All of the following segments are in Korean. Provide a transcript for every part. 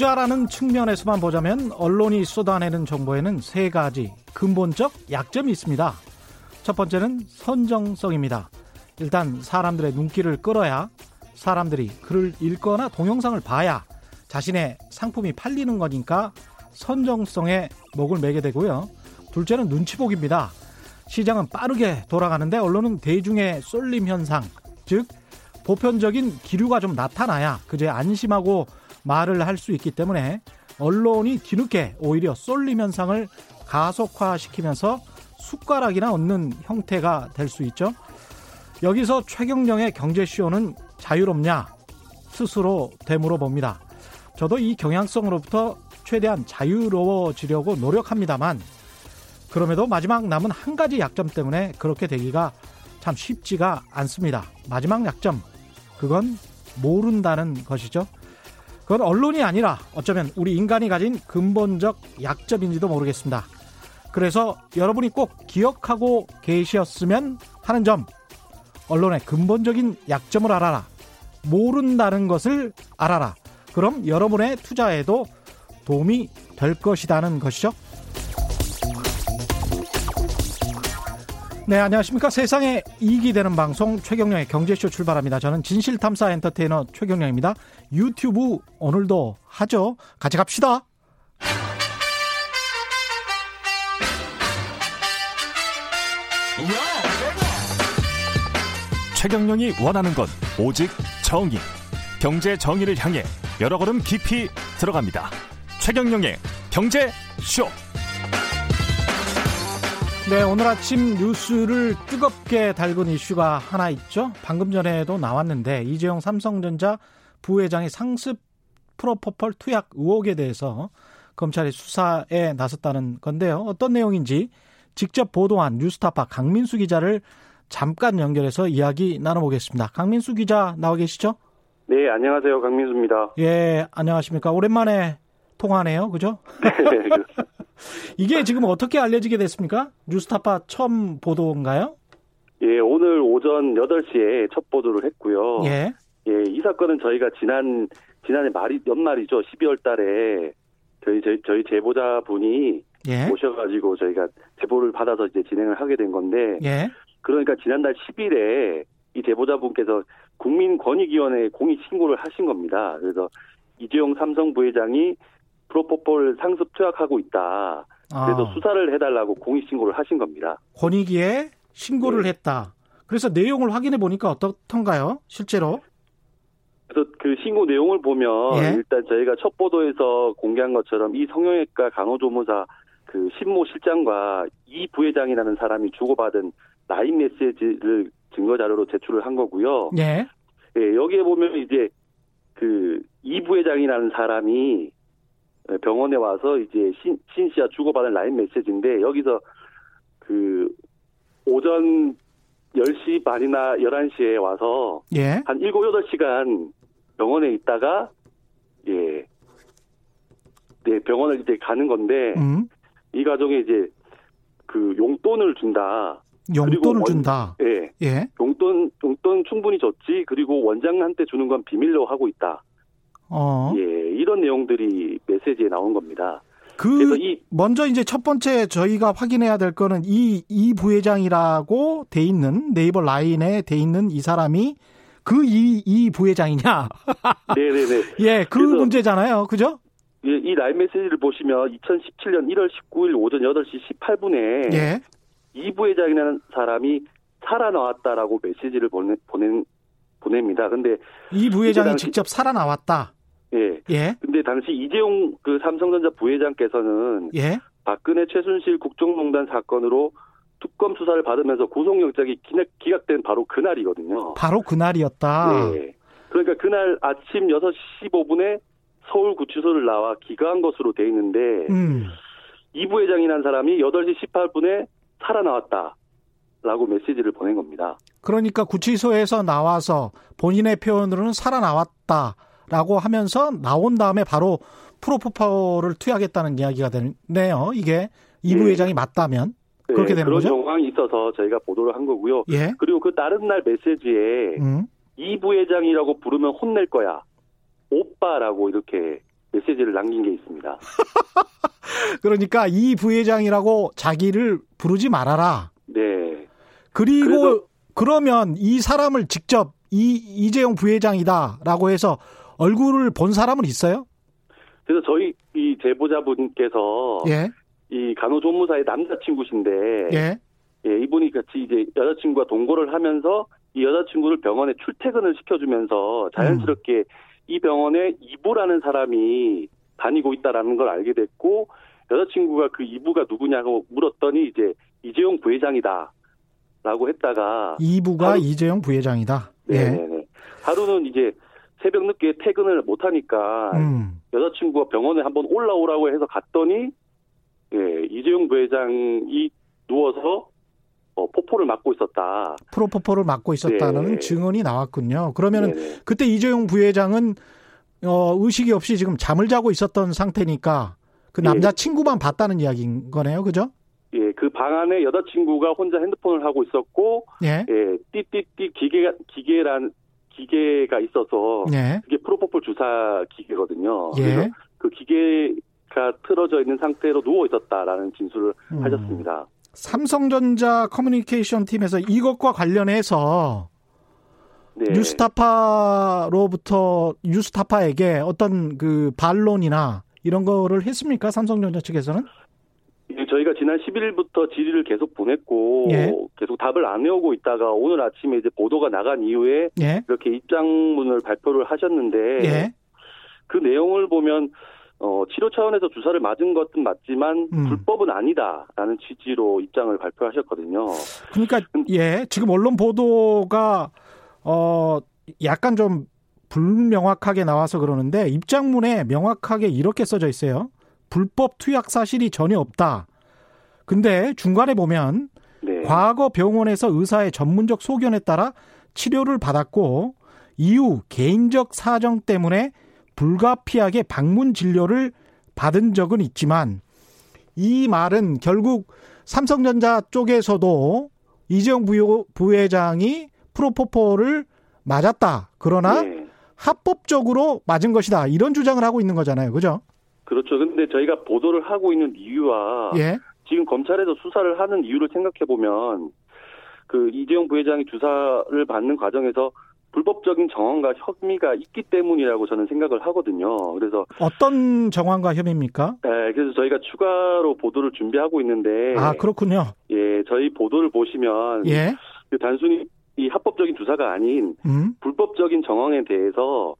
투자라는 측면에서만 보자면 언론이 쏟아내는 정보에는 세 가지 근본적 약점이 있습니다. 첫 번째는 선정성입니다. 일단 사람들의 눈길을 끌어야 사람들이 글을 읽거나 동영상을 봐야 자신의 상품이 팔리는 거니까 선정성에 목을 매게 되고요. 둘째는 눈치보기입니다. 시장은 빠르게 돌아가는데 언론은 대중의 쏠림 현상, 즉 보편적인 기류가 좀 나타나야 그제 안심하고 말을 할 수 있기 때문에 언론이 뒤늦게 오히려 쏠림 현상을 가속화시키면서 숟가락이나 얻는 형태가 될 수 있죠. 여기서 최경령의 경제쇼는 자유롭냐? 스스로 되물어 봅니다. 저도 이 경향성으로부터 최대한 자유로워지려고 노력합니다만 그럼에도 마지막 남은 한 가지 약점 때문에 그렇게 되기가 참 쉽지가 않습니다. 마지막 약점, 그건 모른다는 것이죠. 그건 언론이 아니라 어쩌면 우리 인간이 가진 근본적 약점인지도 모르겠습니다. 그래서 여러분이 꼭 기억하고 계셨으면 하는 점, 언론의 근본적인 약점을 알아라. 모른다는 것을 알아라. 그럼 여러분의 투자에도 도움이 될 것이라는 것이죠. 네, 안녕하십니까. 세상에 이익이 되는 방송 최경령의 경제쇼 출발합니다. 저는 진실탐사 엔터테이너 최경령입니다. 유튜브 오늘도 하죠. 같이 갑시다. 최경령이 원하는 건 오직 정의. 경제 정의를 향해 여러 걸음 깊이 들어갑니다. 최경령의 경제쇼. 네, 오늘 아침 뉴스를 뜨겁게 달군 이슈가 하나 있죠. 방금 전에도 나왔는데 이재용 삼성전자 부회장의 상습 프로포폴 투약 의혹에 대해서 검찰이 수사에 나섰다는 건데요. 어떤 내용인지 직접 보도한 뉴스타파 강민수 기자를 잠깐 연결해서 이야기 나눠보겠습니다. 강민수 기자 나와 계시죠? 네, 안녕하세요. 강민수입니다. 예, 안녕하십니까. 오랜만에 통화네요. 그죠? 네, 이게 지금 어떻게 알려지게 됐습니까? 뉴스타파 처음 보도인가요? 예, 오늘 오전 8시에 첫 보도를 했고요. 예. 예, 이 사건은 저희가 지난, 지난해 말이, 연말이죠. 12월 달에 저희, 저희, 저희 제보자 분이 예. 오셔가지고 저희가 제보를 받아서 이제 진행을 하게 된 건데. 예. 그러니까 지난달 10일에 이 제보자분께서 국민권익위원회에 공익 신고를 하신 겁니다. 그래서 이재용 삼성 부회장이 프로포폴 상습 투약하고 있다. 그래서 아. 수사를 해달라고 공익 신고를 하신 겁니다. 권익위에 신고를 네. 했다. 그래서 내용을 확인해 보니까 어떻던가요? 실제로? 그래서 그 신고 내용을 보면 예? 일단 저희가 첫 보도에서 공개한 것처럼 이 성형외과 간호조무사 그 신모 실장과 이 부회장이라는 사람이 주고받은 라인 메시지를 증거 자료로 제출을 한 거고요. 예. 예, 여기에 보면 이제 그 이 부회장이라는 사람이 병원에 와서 이제 신, 신 씨와 주고받은 라인 메시지인데 여기서 그 오전 10시 반이나 11시에 와서 예. 한 7, 8시간 병원에 있다가 예. 네, 병원을 이제 가는 건데 음. 이 과정에 이제 그 용돈을 준다. 용돈을 원, 준다. 예. 예. 용돈 용돈 충분히 줬지. 그리고 원장한테 주는 건 비밀로 하고 있다. 어. 예, 이런 내용들이 메시지에 나온 겁니다. 그 이, 먼저 이제 첫 번째 저희가 확인해야 될 거는 이이 부회장이라고 돼 있는 네이버 라인에 돼 있는 이 사람이 그이이 부회장이냐? 네네네. 예, 그 문제잖아요, 그죠? 예, 이 라인 메시지를 보시면 2017년 1월 19일 오전 8시 18분에 예. 이 부회장이라는 사람이 살아나왔다라고 메시지를 보내, 보낸 보냅니다. 근데 이 부회장이 직접 살아나왔다. 예. 예. 근데 당시 이재용 그 삼성전자 부회장께서는 예. 박근혜 최순실 국정농단 사건으로 특검 수사를 받으면서 구속영장이 기각, 된 바로 그날이거든요. 바로 그날이었다. 네. 그러니까 그날 아침 6시 15분에 서울구치소를 나와 기각한 것으로 돼 있는데 음. 이 부회장이라는 사람이 8시 18분에 살아나왔다. 라고 메시지를 보낸 겁니다. 그러니까 구치소에서 나와서 본인의 표현으로는 살아나왔다. 라고 하면서 나온 다음에 바로 프로포폴을 투약했다는 이야기가 되네요. 이게 이 부회장이 네. 맞다면 네, 그렇게 되는 그런 거죠. 그런 정황이 있어서 저희가 보도를 한 거고요. 예. 그리고 그 다른 날 메시지에 음. 이 부회장이라고 부르면 혼낼 거야. 오빠라고 이렇게 메시지를 남긴 게 있습니다. 그러니까 이 부회장이라고 자기를 부르지 말아라. 네. 그리고 그러면 이 사람을 직접 이 이재용 부회장이다라고 해서 얼굴을 본 사람은 있어요? 그래서 저희 이 제보자분께서 예. 이 간호조무사의 남자친구신데 예. 예, 이분이 같이 이제 여자친구와 동거를 하면서 이 여자친구를 병원에 출퇴근을 시켜주면서 자연스럽게 이 병원에 이부라는 사람이 다니고 있다라는 걸 알게 됐고 여자친구가 그 이부가 누구냐고 물었더니 이제 이재용 부회장이다라고 했다가 이부가 하루- 이재용 부회장이다. 예. 네네네 하루는 이제 새벽 늦게 퇴근을 못 하니까 음. 여자친구가 병원에 한번 올라오라고 해서 갔더니 예, 이재용 부회장이 누워서 어, 포포를 맞고 있었다. 프로포폴을 맡고 있었다는 네. 증언이 나왔군요. 그러면은 네네. 그때 이재용 부회장은 어, 의식이 없이 지금 잠을 자고 있었던 상태니까 그 예. 남자 친구만 봤다는 이야기인 거네요. 그죠? 예, 그 방 안에 여자친구가 혼자 핸드폰을 하고 있었고, 예. 예, 띠띠띠 기계가, 기계란, 기계가 있어서, 예. 그게 프로포폴 주사 기계거든요. 예. 그래서 그 기계가 틀어져 있는 상태로 누워 있었다라는 진술을 음. 하셨습니다. 삼성전자 커뮤니케이션 팀에서 이것과 관련해서 네. 뉴스타파로부터 뉴스타파에게 어떤 그 반론이나 이런 거를 했습니까? 삼성전자 측에서는? 예, 저희가 지난 10일부터 질의를 계속 보냈고, 예. 계속 답을 안 해오고 있다가 오늘 아침에 이제 보도가 나간 이후에 예. 이렇게 입장문을 발표를 하셨는데, 예. 그 내용을 보면 어, 치료 차원에서 주사를 맞은 것은 맞지만 음. 불법은 아니다라는 취지로 입장을 발표하셨거든요. 그러니까 예, 지금 언론 보도가 어 약간 좀 불명확하게 나와서 그러는데 입장문에 명확하게 이렇게 써져 있어요. 불법 투약 사실이 전혀 없다. 근데 중간에 보면 네. 과거 병원에서 의사의 전문적 소견에 따라 치료를 받았고 이후 개인적 사정 때문에 불가피하게 방문 진료를 받은 적은 있지만 이 말은 결국 삼성전자 쪽에서도 이재용 부요- 부회장이 프로포폴을 맞았다. 그러나 네. 합법적으로 맞은 것이다. 이런 주장을 하고 있는 거잖아요. 그죠? 그렇죠. 근데 저희가 보도를 하고 있는 이유와 예. 지금 검찰에서 수사를 하는 이유를 생각해 보면 그 이재용 부회장이 주사를 받는 과정에서 불법적인 정황과 혐의가 있기 때문이라고 저는 생각을 하거든요. 그래서 어떤 정황과 혐의입니까? 에, 그래서 저희가 추가로 보도를 준비하고 있는데 아, 그렇군요. 예, 저희 보도를 보시면 예. 그 단순히 이 합법적인 주사가 아닌 음. 불법적인 정황에 대해서 예,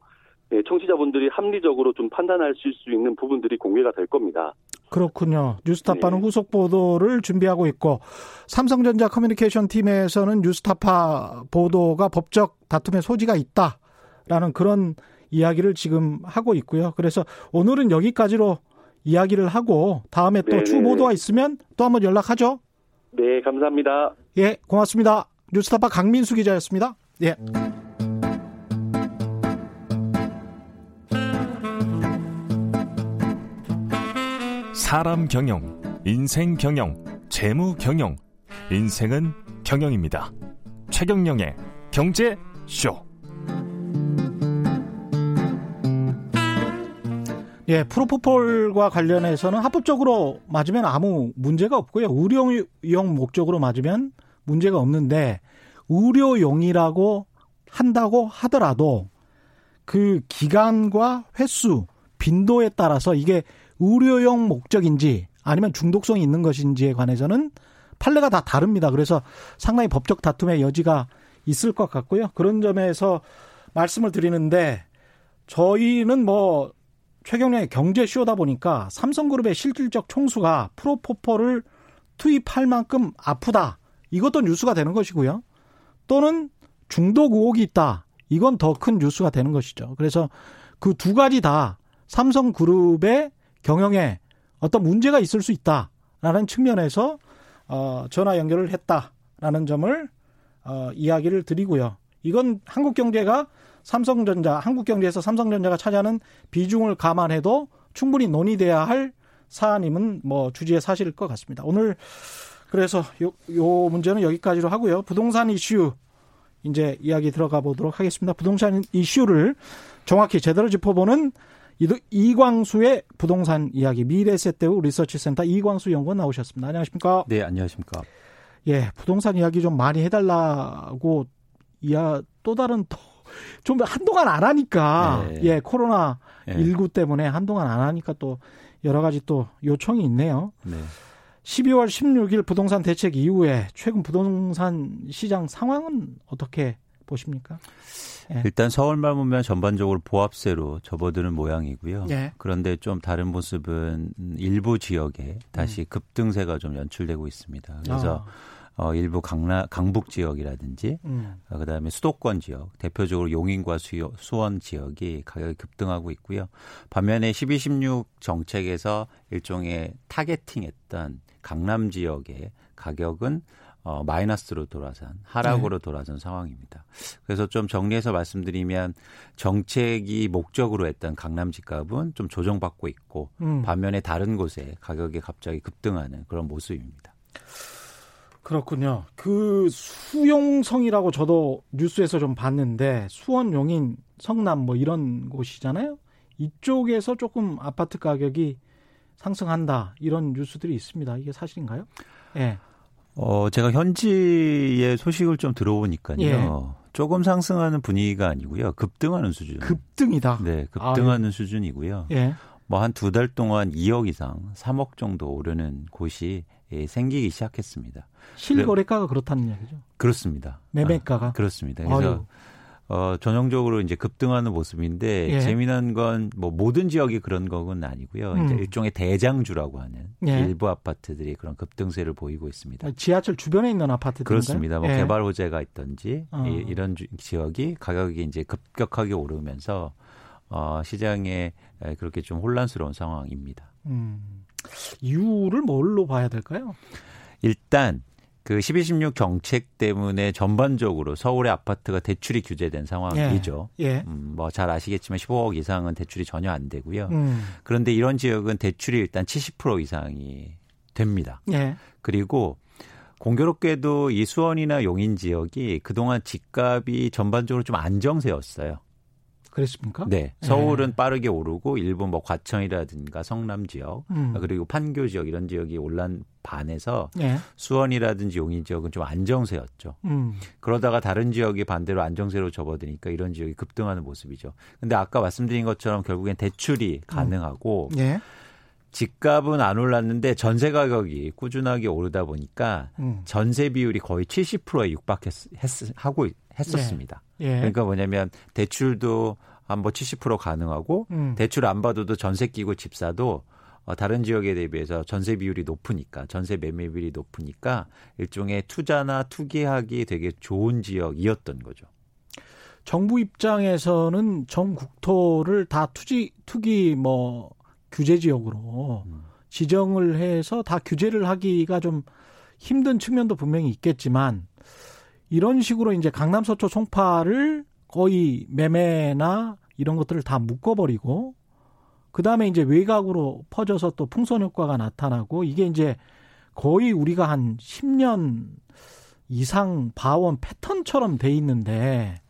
청취자분들이 합리적으로 좀 판단하실 수 있는 부분들이 공개가 될 겁니다. 그렇군요. 뉴스타파는 네. 후속 보도를 준비하고 있고 삼성전자 커뮤니케이션 팀에서는 뉴스타파 보도가 법적 다툼의 소지가 있다라는 그런 이야기를 지금 하고 있고요. 그래서 오늘은 여기까지로 이야기를 하고 다음에 또 네네. 추 보도가 있으면 또 한번 연락하죠. 네, 감사합니다. 예, 고맙습니다. 뉴스타파 강민수 기자였습니다. 예. 사람 경영, 인생 경영, 재무 경영. 인생은 경영입니다. 최경영의 경제 쇼. 예, 프로포폴과 관련해서는 합법적으로 맞으면 아무 문제가 없고요. 의료용 목적으로 맞으면 문제가 없는데 의료용이라고 한다고 하더라도 그 기간과 횟수, 빈도에 따라서 이게 의료용 목적인지 아니면 중독성이 있는 것인지에 관해서는 판례가 다 다릅니다. 그래서 상당히 법적 다툼의 여지가 있을 것 같고요. 그런 점에서 말씀을 드리는데 저희는 뭐 최경련의 경제쇼다 보니까 삼성그룹의 실질적 총수가 프로포폴을 투입할 만큼 아프다. 이것도 뉴스가 되는 것이고요. 또는 중독 의혹이 있다. 이건 더 큰 뉴스가 되는 것이죠. 그래서 그 두 가지 다 삼성그룹의 경영에 어떤 문제가 있을 수 있다라는 측면에서 어, 전화 연결을 했다라는 점을 어, 이야기를 드리고요. 이건 한국 경제가 삼성전자, 한국 경제에서 삼성전자가 차지하는 비중을 감안해도 충분히 논의돼야 할 사안임은 뭐 주지의 사실일 것 같습니다. 오늘 그래서 요, 요 문제는 여기까지로 하고요. 부동산 이슈 이제 이야기 들어가 보도록 하겠습니다. 부동산 이슈를 정확히 제대로 짚어보는 이광수의 부동산 이야기 미래세대우 리서치센터 이광수 연구원 나오셨습니다. 안녕하십니까? 네, 안녕하십니까? 예, 부동산 이야기 좀 많이 해달라고 이야 또 다른 또좀 한동안 안 하니까 네. 예 코로나 네. 19 때문에 한동안 안 하니까 또 여러 가지 또 요청이 있네요. 네. 12월 16일 부동산 대책 이후에 최근 부동산 시장 상황은 어떻게 보십니까? 예. 일단 서울만 보면 전반적으로 보합세로 접어드는 모양이고요. 예. 그런데 좀 다른 모습은 일부 지역에 다시 음. 급등세가 좀 연출되고 있습니다. 그래서 아. 어, 일부 강남, 강북 지역이라든지, 음. 어, 그 다음에 수도권 지역, 대표적으로 용인과 수요, 수원 지역이 가격이 급등하고 있고요. 반면에 12, 16 정책에서 일종의 targeting 했던 강남 지역의 가격은 어, 마이너스로 돌아선 하락으로 네. 돌아선 상황입니다. 그래서 좀 정리해서 말씀드리면 정책이 목적으로 했던 강남 집값은 좀 조정받고 있고 음. 반면에 다른 곳에 가격이 갑자기 급등하는 그런 모습입니다. 그렇군요. 그 수용성이라고 저도 뉴스에서 좀 봤는데 수원, 용인, 성남 뭐 이런 곳이잖아요. 이쪽에서 조금 아파트 가격이 상승한다 이런 뉴스들이 있습니다. 이게 사실인가요? 예. 네. 어, 제가 현지의 소식을 좀 들어보니까요. 예. 조금 상승하는 분위기가 아니고요. 급등하는 수준. 급등이다. 네, 급등하는 아, 예. 수준이고요. 예. 뭐한 두 달 동안 2억 이상, 3억 정도 오르는 곳이 예, 생기기 시작했습니다. 실거래가가 그렇다는 얘기죠. 그렇습니다. 매매가가 아, 그렇습니다. 그래서 아유. 어, 전형적으로 이제 급등하는 모습인데 예. 재미난 건 뭐 모든 지역이 그런 건 아니고요. 음. 이제 일종의 대장주라고 하는 예. 일부 아파트들이 그런 급등세를 보이고 있습니다. 아, 지하철 주변에 있는 아파트들 그렇습니다. 뭐 예. 개발 호재가 있던지 어. 이, 주, 지역이 가격이 이제 급격하게 오르면서 어, 시장에 그렇게 좀 혼란스러운 상황입니다. 음. 이유를 뭘로 봐야 될까요? 일단 그 12, 16 정책 때문에 전반적으로 서울의 아파트가 대출이 규제된 상황이죠. 예. 예. 음, 뭐 잘 아시겠지만 15억 이상은 대출이 전혀 안 되고요. 음. 그런데 이런 지역은 대출이 일단 70% 이상이 됩니다. 예. 그리고 공교롭게도 이 수원이나 용인 지역이 그동안 집값이 전반적으로 좀 안정세였어요. 그랬습니까? 네. 서울은 예. 빠르게 오르고 일부 뭐 과천이라든가 성남 지역 음. 그리고 판교 지역 이런 지역이 올란 반해서 예. 수원이라든지 용인 지역은 좀 안정세였죠. 음. 그러다가 다른 지역이 반대로 안정세로 접어드니까 이런 지역이 급등하는 모습이죠. 근데 아까 말씀드린 것처럼 결국엔 대출이 음. 가능하고 음. 예. 집값은 안 올랐는데 전세 가격이 꾸준하게 오르다 보니까 음. 전세 비율이 거의 70%에 육박했 하고 했었습니다. 예. 예. 그러니까 뭐냐면 대출도 한뭐 70% 가능하고 음. 대출 안 받아도 전세 끼고 집 사도 어, 다른 지역에 대비해서 전세 비율이 높으니까 전세 매매 비율이 높으니까 일종의 투자나 투기하기 되게 좋은 지역이었던 거죠. 정부 입장에서는 전 국토를 다 투지 투기 뭐 규제 지역으로 음. 지정을 해서 다 규제를 하기가 좀 힘든 측면도 분명히 있겠지만 이런 식으로 이제 강남 서초 송파를 거의 매매나 이런 것들을 다 묶어버리고 그 다음에 이제 외곽으로 퍼져서 또 풍선 효과가 나타나고 이게 이제 거의 우리가 한 10년 이상 봐온 패턴처럼 돼 있는데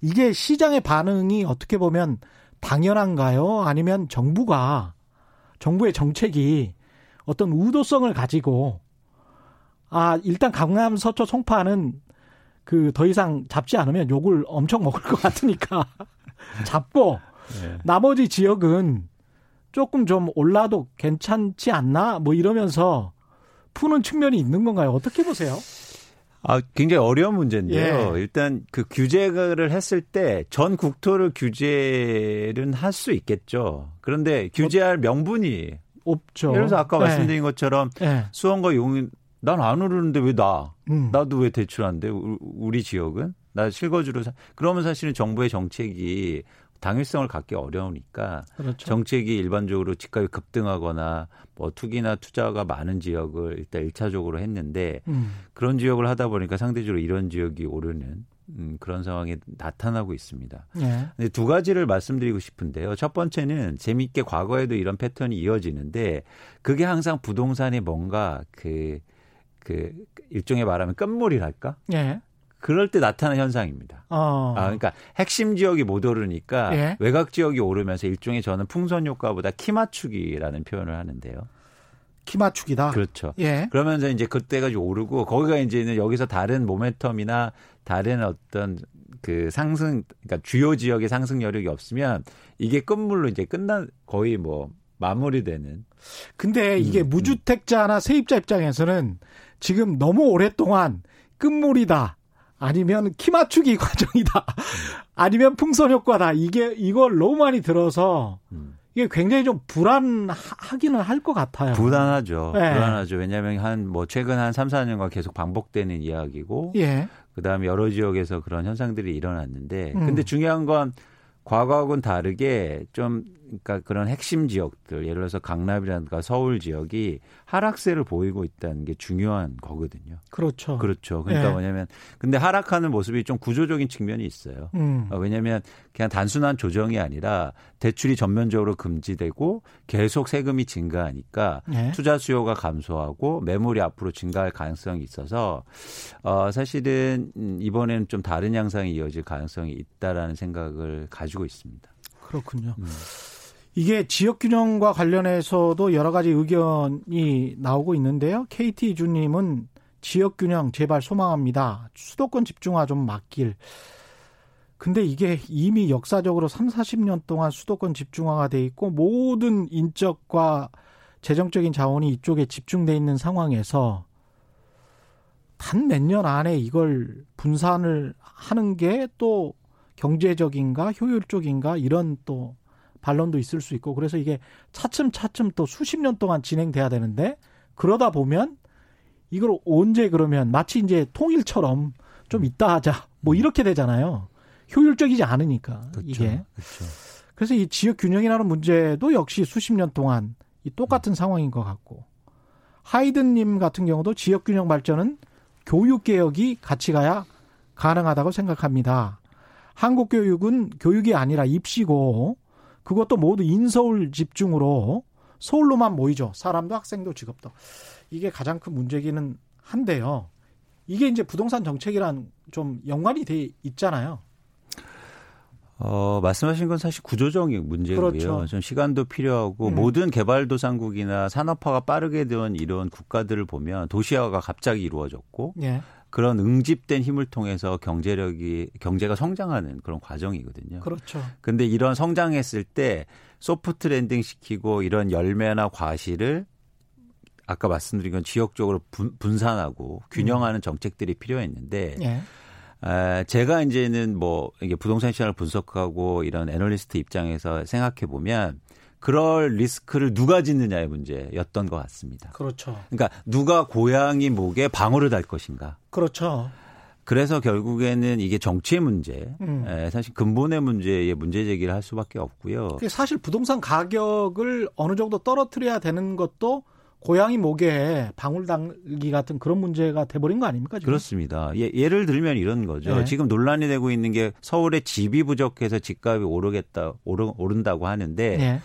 이게 시장의 반응이 어떻게 보면 당연한가요? 아니면 정부가 정부의 정책이 어떤 우도성을 가지고 아 일단 강남 서초 송파는 그 더 이상 잡지 않으면 욕을 엄청 먹을 것 같으니까 잡고 네. 나머지 지역은 조금 좀 올라도 괜찮지 않나 뭐 이러면서 푸는 측면이 있는 건가요? 어떻게 보세요? 아, 굉장히 어려운 문제인데요. 예. 일단 그 규제를 했을 때 전 국토를 규제는 할 수 있겠죠. 그런데 규제할 명분이 없죠. 예를 들어서 아까 예. 말씀드린 것처럼 예. 수원과 용인 난 안 오르는데 왜 나? 음. 나도 왜 대출 안 돼? 우리 지역은 나 실거주로 사. 그러면 사실은 정부의 정책이 당일성을 갖기 어려우니까 그렇죠. 정책이 일반적으로 집값이 급등하거나 뭐 투기나 투자가 많은 지역을 일단 일차적으로 했는데 음. 그런 지역을 하다 보니까 상대적으로 이런 지역이 오르는 음, 그런 상황이 나타나고 있습니다. 예. 근데 두 가지를 말씀드리고 싶은데요. 첫 번째는 재미있게 과거에도 이런 패턴이 이어지는데 그게 항상 부동산에 뭔가 그, 그 일종의 말하면 끝물이랄까? 예. 그럴 때 나타나는 현상입니다. 어. 아, 그러니까 핵심 지역이 못 오르니까 예. 외곽 지역이 오르면서 일종의 저는 풍선 효과보다 키 맞추기라는 표현을 하는데요. 키 맞추기다. 그렇죠. 예. 그러면서 이제 그때가 오르고 거기가 이제는 여기서 다른 모멘텀이나 다른 어떤 그 상승 그러니까 주요 지역의 상승 여력이 없으면 이게 끝물로 이제 끝난 거의 뭐 마무리되는. 근데 이게 음, 음. 무주택자나 세입자 입장에서는 지금 너무 오랫동안 끝물이다. 아니면 키 맞추기 과정이다. 아니면 풍선 효과다. 이게 이걸 너무 많이 들어서 음. 이게 굉장히 좀 불안하기는 할 것 같아요. 불안하죠. 네. 불안하죠. 왜냐하면 한 뭐 최근 한 3, 4년간 계속 반복되는 이야기고 예. 그다음에 여러 지역에서 그런 현상들이 일어났는데 음. 근데 중요한 건 과거하고는 다르게 좀 그러니까 그런 핵심 지역들 예를 들어서 강남이라든가 서울 지역이 하락세를 보이고 있다는 게 중요한 거거든요. 그렇죠. 그렇죠. 그러니까 네. 뭐냐면 근데 하락하는 모습이 좀 구조적인 측면이 있어요. 음. 어, 왜냐하면 그냥 단순한 조정이 아니라 대출이 전면적으로 금지되고 계속 세금이 증가하니까 네. 투자 수요가 감소하고 매물이 앞으로 증가할 가능성이 있어서 어, 사실은 이번에는 좀 다른 양상이 이어질 가능성이 있다라는 생각을 가지고 있습니다. 그렇군요. 음. 이게 지역 균형과 관련해서도 여러 가지 의견이 나오고 있는데요. KT 주님은 지역 균형 제발 소망합니다. 수도권 집중화 좀 막길. 근데 이게 이미 역사적으로 3, 40년 동안 수도권 집중화가 돼 있고 모든 인적과 재정적인 자원이 이쪽에 집중돼 있는 상황에서 단 몇 년 안에 이걸 분산을 하는 게 또 경제적인가 효율적인가 이런 또 반론도 있을 수 있고 그래서 이게 차츰 차츰 또 수십 년 동안 진행돼야 되는데 그러다 보면 이걸 언제 그러면 마치 이제 통일처럼 좀 있다 하자 뭐 이렇게 되잖아요. 효율적이지 않으니까 그렇죠. 이게. 그렇죠. 그래서 이 지역 균형이라는 문제도 역시 수십 년 동안 이 똑같은 음. 상황인 것 같고 하이든님 같은 경우도 지역 균형 발전은 교육 개혁이 같이 가야 가능하다고 생각합니다. 한국 교육은 교육이 아니라 입시고 그것도 모두 인서울 집중으로 서울로만 모이죠. 사람도 학생도 직업도. 이게 가장 큰 문제기는 한데요. 이게 이제 부동산 정책이랑 좀 연관이 돼 있잖아요. 어, 말씀하신 건 사실 구조적인 문제고요. 그렇죠. 좀 시간도 필요하고 음. 모든 개발도상국이나 산업화가 빠르게 된 이런 국가들을 보면 도시화가 갑자기 이루어졌고 예. 그런 응집된 힘을 통해서 경제력이 경제가 성장하는 그런 과정이거든요. 그렇죠. 근데 이런 성장했을 때 soft landing 시키고 이런 열매나 과실을 아까 말씀드린 건 지역적으로 분, 분산하고 균형하는 음. 정책들이 필요했는데 예. 아, 제가 이제는 뭐 이게 부동산 시장을 분석하고 이런 애널리스트 입장에서 생각해 보면 그럴 리스크를 누가 지느냐의 문제였던 것 같습니다. 그렇죠. 그러니까 누가 고양이 목에 방울을 달 것인가. 그렇죠. 그래서 결국에는 이게 정치의 문제, 음. 사실 근본의 문제에 문제 제기를 할 수밖에 없고요. 사실 부동산 가격을 어느 정도 떨어뜨려야 되는 것도 고양이 목에 방울 당기 같은 그런 문제가 돼버린 거 아닙니까? 지금? 그렇습니다. 예, 를 들면 이런 거죠. 네. 지금 논란이 되고 있는 게 서울에 집이 부족해서 집값이 오르겠다, 오르, 오른다고 하는데 네.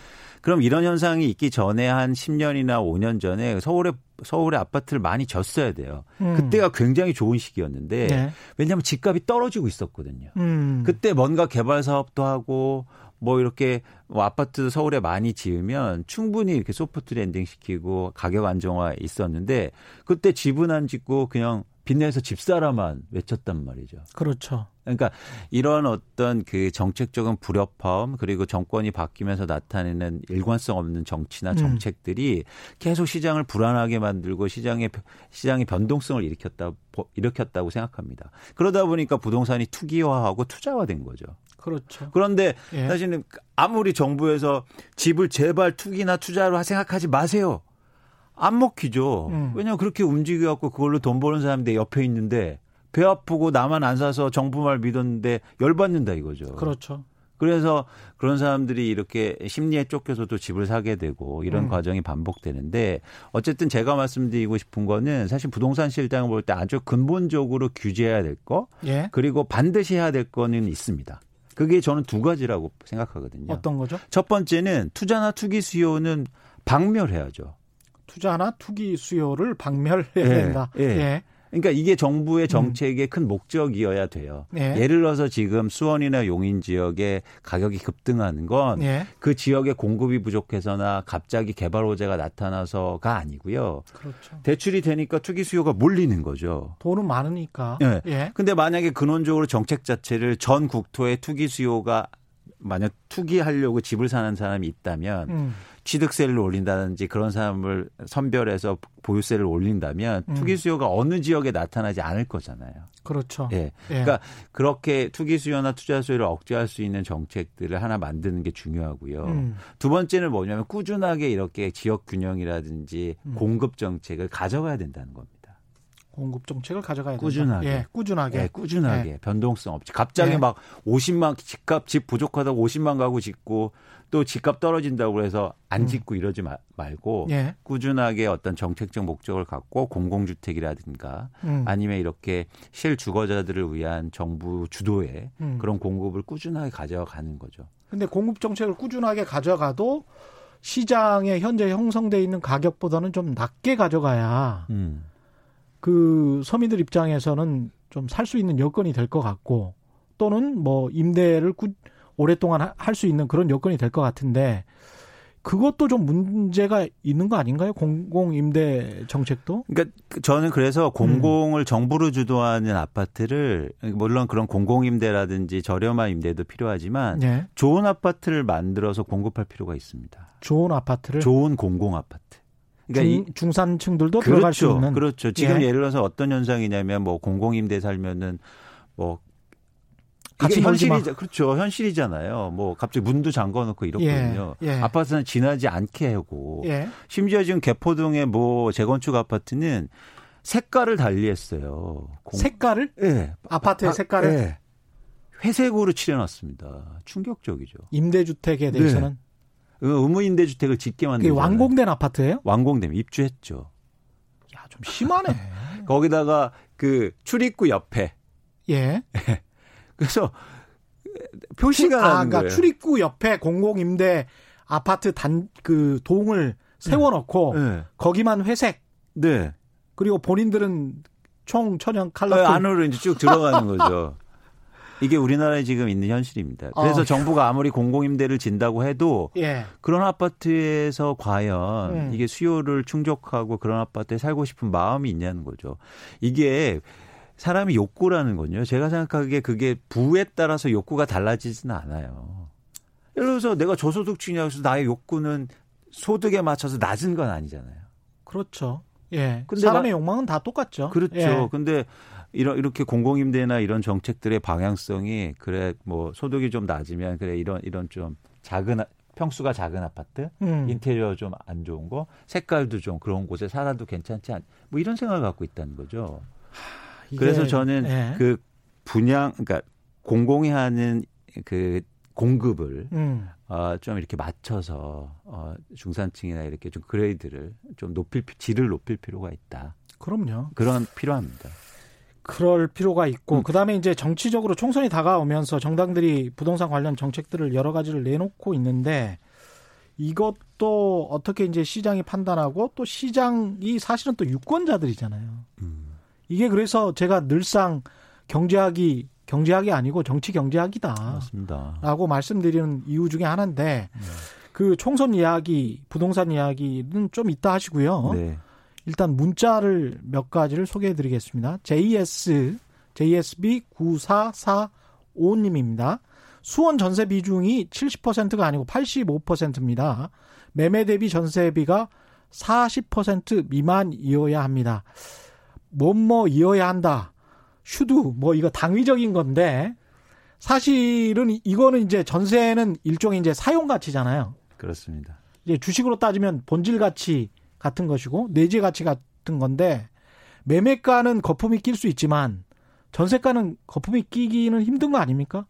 그럼 이런 현상이 있기 전에 한 10년이나 5년 전에 서울에 서울의 아파트를 많이 졌어야 돼요. 음. 그때가 굉장히 좋은 시기였는데 네. 왜냐하면 집값이 떨어지고 있었거든요. 음. 그때 뭔가 개발 사업도 하고 뭐 이렇게 뭐 아파트 서울에 많이 지으면 충분히 이렇게 soft landing 시키고 가격 안정화 있었는데 그때 집은 안 짓고 그냥 빚내서 집사라만 외쳤단 말이죠. 그렇죠. 그러니까 이런 어떤 그 정책적인 불협화음 그리고 정권이 바뀌면서 나타내는 일관성 없는 정치나 음. 정책들이 음. 계속 시장을 불안하게 만들고 시장의 시장의 변동성을 일으켰다 일으켰다고 생각합니다. 그러다 보니까 부동산이 투기화하고 투자화된 거죠. 그렇죠. 그런데 예. 사실은 아무리 정부에서 집을 제발 투기나 투자로 생각하지 마세요. 안 먹히죠. 음. 왜냐하면 그렇게 움직여갖고 그걸로 돈 버는 사람이 내 옆에 있는데 배 아프고 나만 안 사서 정부 말 믿었는데 열받는다 이거죠. 그렇죠. 그래서 그런 사람들이 이렇게 심리에 쫓겨서도 집을 사게 되고 이런 음. 과정이 반복되는데 어쨌든 제가 말씀드리고 싶은 거는 사실 부동산 시장을 볼 때 아주 근본적으로 규제해야 될 거, 예. 그리고 반드시 해야 될 거는 있습니다. 그게 저는 두 가지라고 생각하거든요. 어떤 거죠? 첫 번째는 투자나 투기 수요는 박멸해야죠. 투자나 투기 수요를 박멸해야 예, 된다. 예. 예. 그러니까 이게 정부의 정책의 음. 큰 목적이어야 돼요. 예. 예를 들어서 지금 수원이나 용인 지역에 가격이 급등하는 건그 예. 그 지역의 공급이 부족해서나 갑자기 개발 호재가 나타나서가 아니고요. 그렇죠. 대출이 되니까 투기 수요가 몰리는 거죠. 돈은 많으니까. 예. 예. 근데 만약에 근원적으로 정책 자체를 전 국토의 투기 수요가 만약 투기하려고 집을 사는 사람이 있다면 음. 취득세를 올린다든지 그런 사람을 선별해서 보유세를 올린다면 음. 투기 수요가 어느 지역에 나타나지 않을 거잖아요. 그렇죠. 예. 예. 그러니까 그렇게 투기 수요나 투자 수요를 억제할 수 있는 정책들을 하나 만드는 게 중요하고요. 음. 두 번째는 뭐냐면 꾸준하게 이렇게 지역 균형이라든지 음. 공급 정책을 가져가야 된다는 겁니다. 공급 정책을 가져가야 꾸준하게. 된다. 예, 꾸준하게. 예, 꾸준하게. 예. 변동성 없이. 갑자기 예. 막 50만 집값 집 부족하다고 50만 가구 짓고 또 집값 떨어진다고 해서 안 음. 짓고 음. 이러지 마, 말고 예. 꾸준하게 어떤 정책적 목적을 갖고 공공주택이라든가 음. 아니면 이렇게 실주거자들을 위한 정부 주도의 음. 그런 공급을 꾸준하게 가져가는 거죠. 근데 공급 정책을 꾸준하게 가져가도 시장에 현재 형성돼 있는 가격보다는 좀 낮게 가져가야 음. 그 서민들 입장에서는 좀 살 수 있는 여건이 될 것 같고 또는 뭐 임대를 꾸, 오랫동안 할 수 있는 그런 여건이 될 것 같은데 그것도 좀 문제가 있는 거 아닌가요? 공공 임대 정책도? 그러니까 저는 그래서 공공을 음. 정부로 주도하는 아파트를 물론 그런 공공 임대라든지 저렴한 임대도 필요하지만 네. 좋은 아파트를 만들어서 공급할 필요가 있습니다. 좋은 아파트를 좋은 공공 아파트. 그러니까 중, 중산층들도 그렇죠. 들어갈 수 있는 그렇죠. 지금 예. 를 들어서 어떤 현상이냐면 뭐 공공임대 살면은 뭐 같이 현실이죠. 그렇죠. 현실이잖아요. 뭐 갑자기 문도 잠궈 놓고 이렇거든요. 예, 예. 아파트는 지나지 않게 하고 예. 심지어 지금 개포동의 뭐 재건축 아파트는 색깔을 달리했어요. 공... 색깔을? 예. 아파트의 아, 색깔을? 예. 회색으로 칠해놨습니다. 충격적이죠. 임대주택에 대해서는? 네. 그 의무임대주택을 짓게 만든 완공된 아파트예요? 완공되면 입주했죠. 야, 좀 심하네. 거기다가 그 출입구 옆에 예. 그래서 표시가 아, 나는 그러니까. 출입구 옆에 공공임대 아파트 단 그 동을 세워놓고 네. 거기만 회색. 네. 그리고 본인들은 총 천연 칼라. 네, 안으로 이제 쭉 들어가는 거죠. 이게 우리나라에 지금 있는 현실입니다. 그래서 어. 정부가 아무리 공공임대를 진다고 해도 예. 그런 아파트에서 과연 음. 이게 수요를 충족하고 그런 아파트에 살고 싶은 마음이 있냐는 거죠. 이게 사람이 욕구라는 건요. 제가 생각하기에 그게 부에 따라서 욕구가 달라지지는 않아요. 예를 들어서 내가 저소득층이라고 해서 나의 욕구는 소득에 맞춰서 낮은 건 아니잖아요. 그렇죠. 예. 근데 사람의 나, 욕망은 다 똑같죠. 그렇죠. 예. 근데 이런 이렇게 공공임대나 이런 정책들의 방향성이 그래 뭐 소득이 좀 낮으면 그래 이런 이런 좀 작은 평수가 작은 아파트, 음. 인테리어 좀 안 좋은 거, 색깔도 좀 그런 곳에 살아도 괜찮지 않, 뭐 이런 생각을 갖고 있다는 거죠. 하, 그래서 저는 네. 그 분양, 그러니까 공공이 하는 그 공급을 음. 어, 좀 이렇게 맞춰서 어, 중산층이나 이렇게 좀 그레이드를 좀 높일 질을 높일 필요가 있다. 그럼요. 그런 필요합니다. 그럴 필요가 있고 음. 그다음에 이제 정치적으로 총선이 다가오면서 정당들이 부동산 관련 정책들을 여러 가지를 내놓고 있는데 이것도 어떻게 이제 시장이 판단하고 또 시장이 사실은 또 유권자들이잖아요. 음. 이게 그래서 제가 늘상 경제학이 경제학이 아니고 정치 경제학이다. 맞습니다. 라고 말씀드리는 이유 중에 하나인데 네. 그 총선 이야기, 부동산 이야기는 좀 이따 하시고요. 네. 일단 문자를 몇 가지를 소개해 드리겠습니다. JS, JSB 9445님입니다. 수원 전세 비중이 70%가 아니고 85%입니다. 매매 대비 전세비가 40% 미만이어야 합니다. 뭐뭐 이어야 한다. 슈드 뭐 이거 당위적인 건데 사실은 이거는 이제 전세는 일종의 이제 사용 가치잖아요. 그렇습니다. 이제 주식으로 따지면 본질 가치 같은 것이고 내재 가치 같은 건데 매매가는 거품이 낄 수 있지만 전세가는 거품이 끼기는 힘든 거 아닙니까?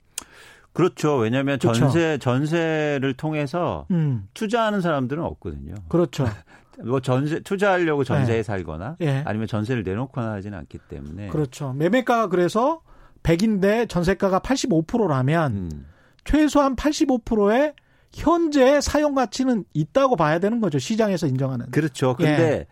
그렇죠. 왜냐하면 그렇죠. 전세 전세를 통해서 음. 투자하는 사람들은 없거든요. 그렇죠. 뭐 전세 투자하려고 전세에 네. 살거나 네. 아니면 전세를 내놓거나 하지는 않기 때문에 그렇죠. 매매가가 그래서 100인데 전세가가 85%라면 음. 최소한 85%의 현재 사용 가치는 있다고 봐야 되는 거죠. 시장에서 인정하는. 그렇죠. 근데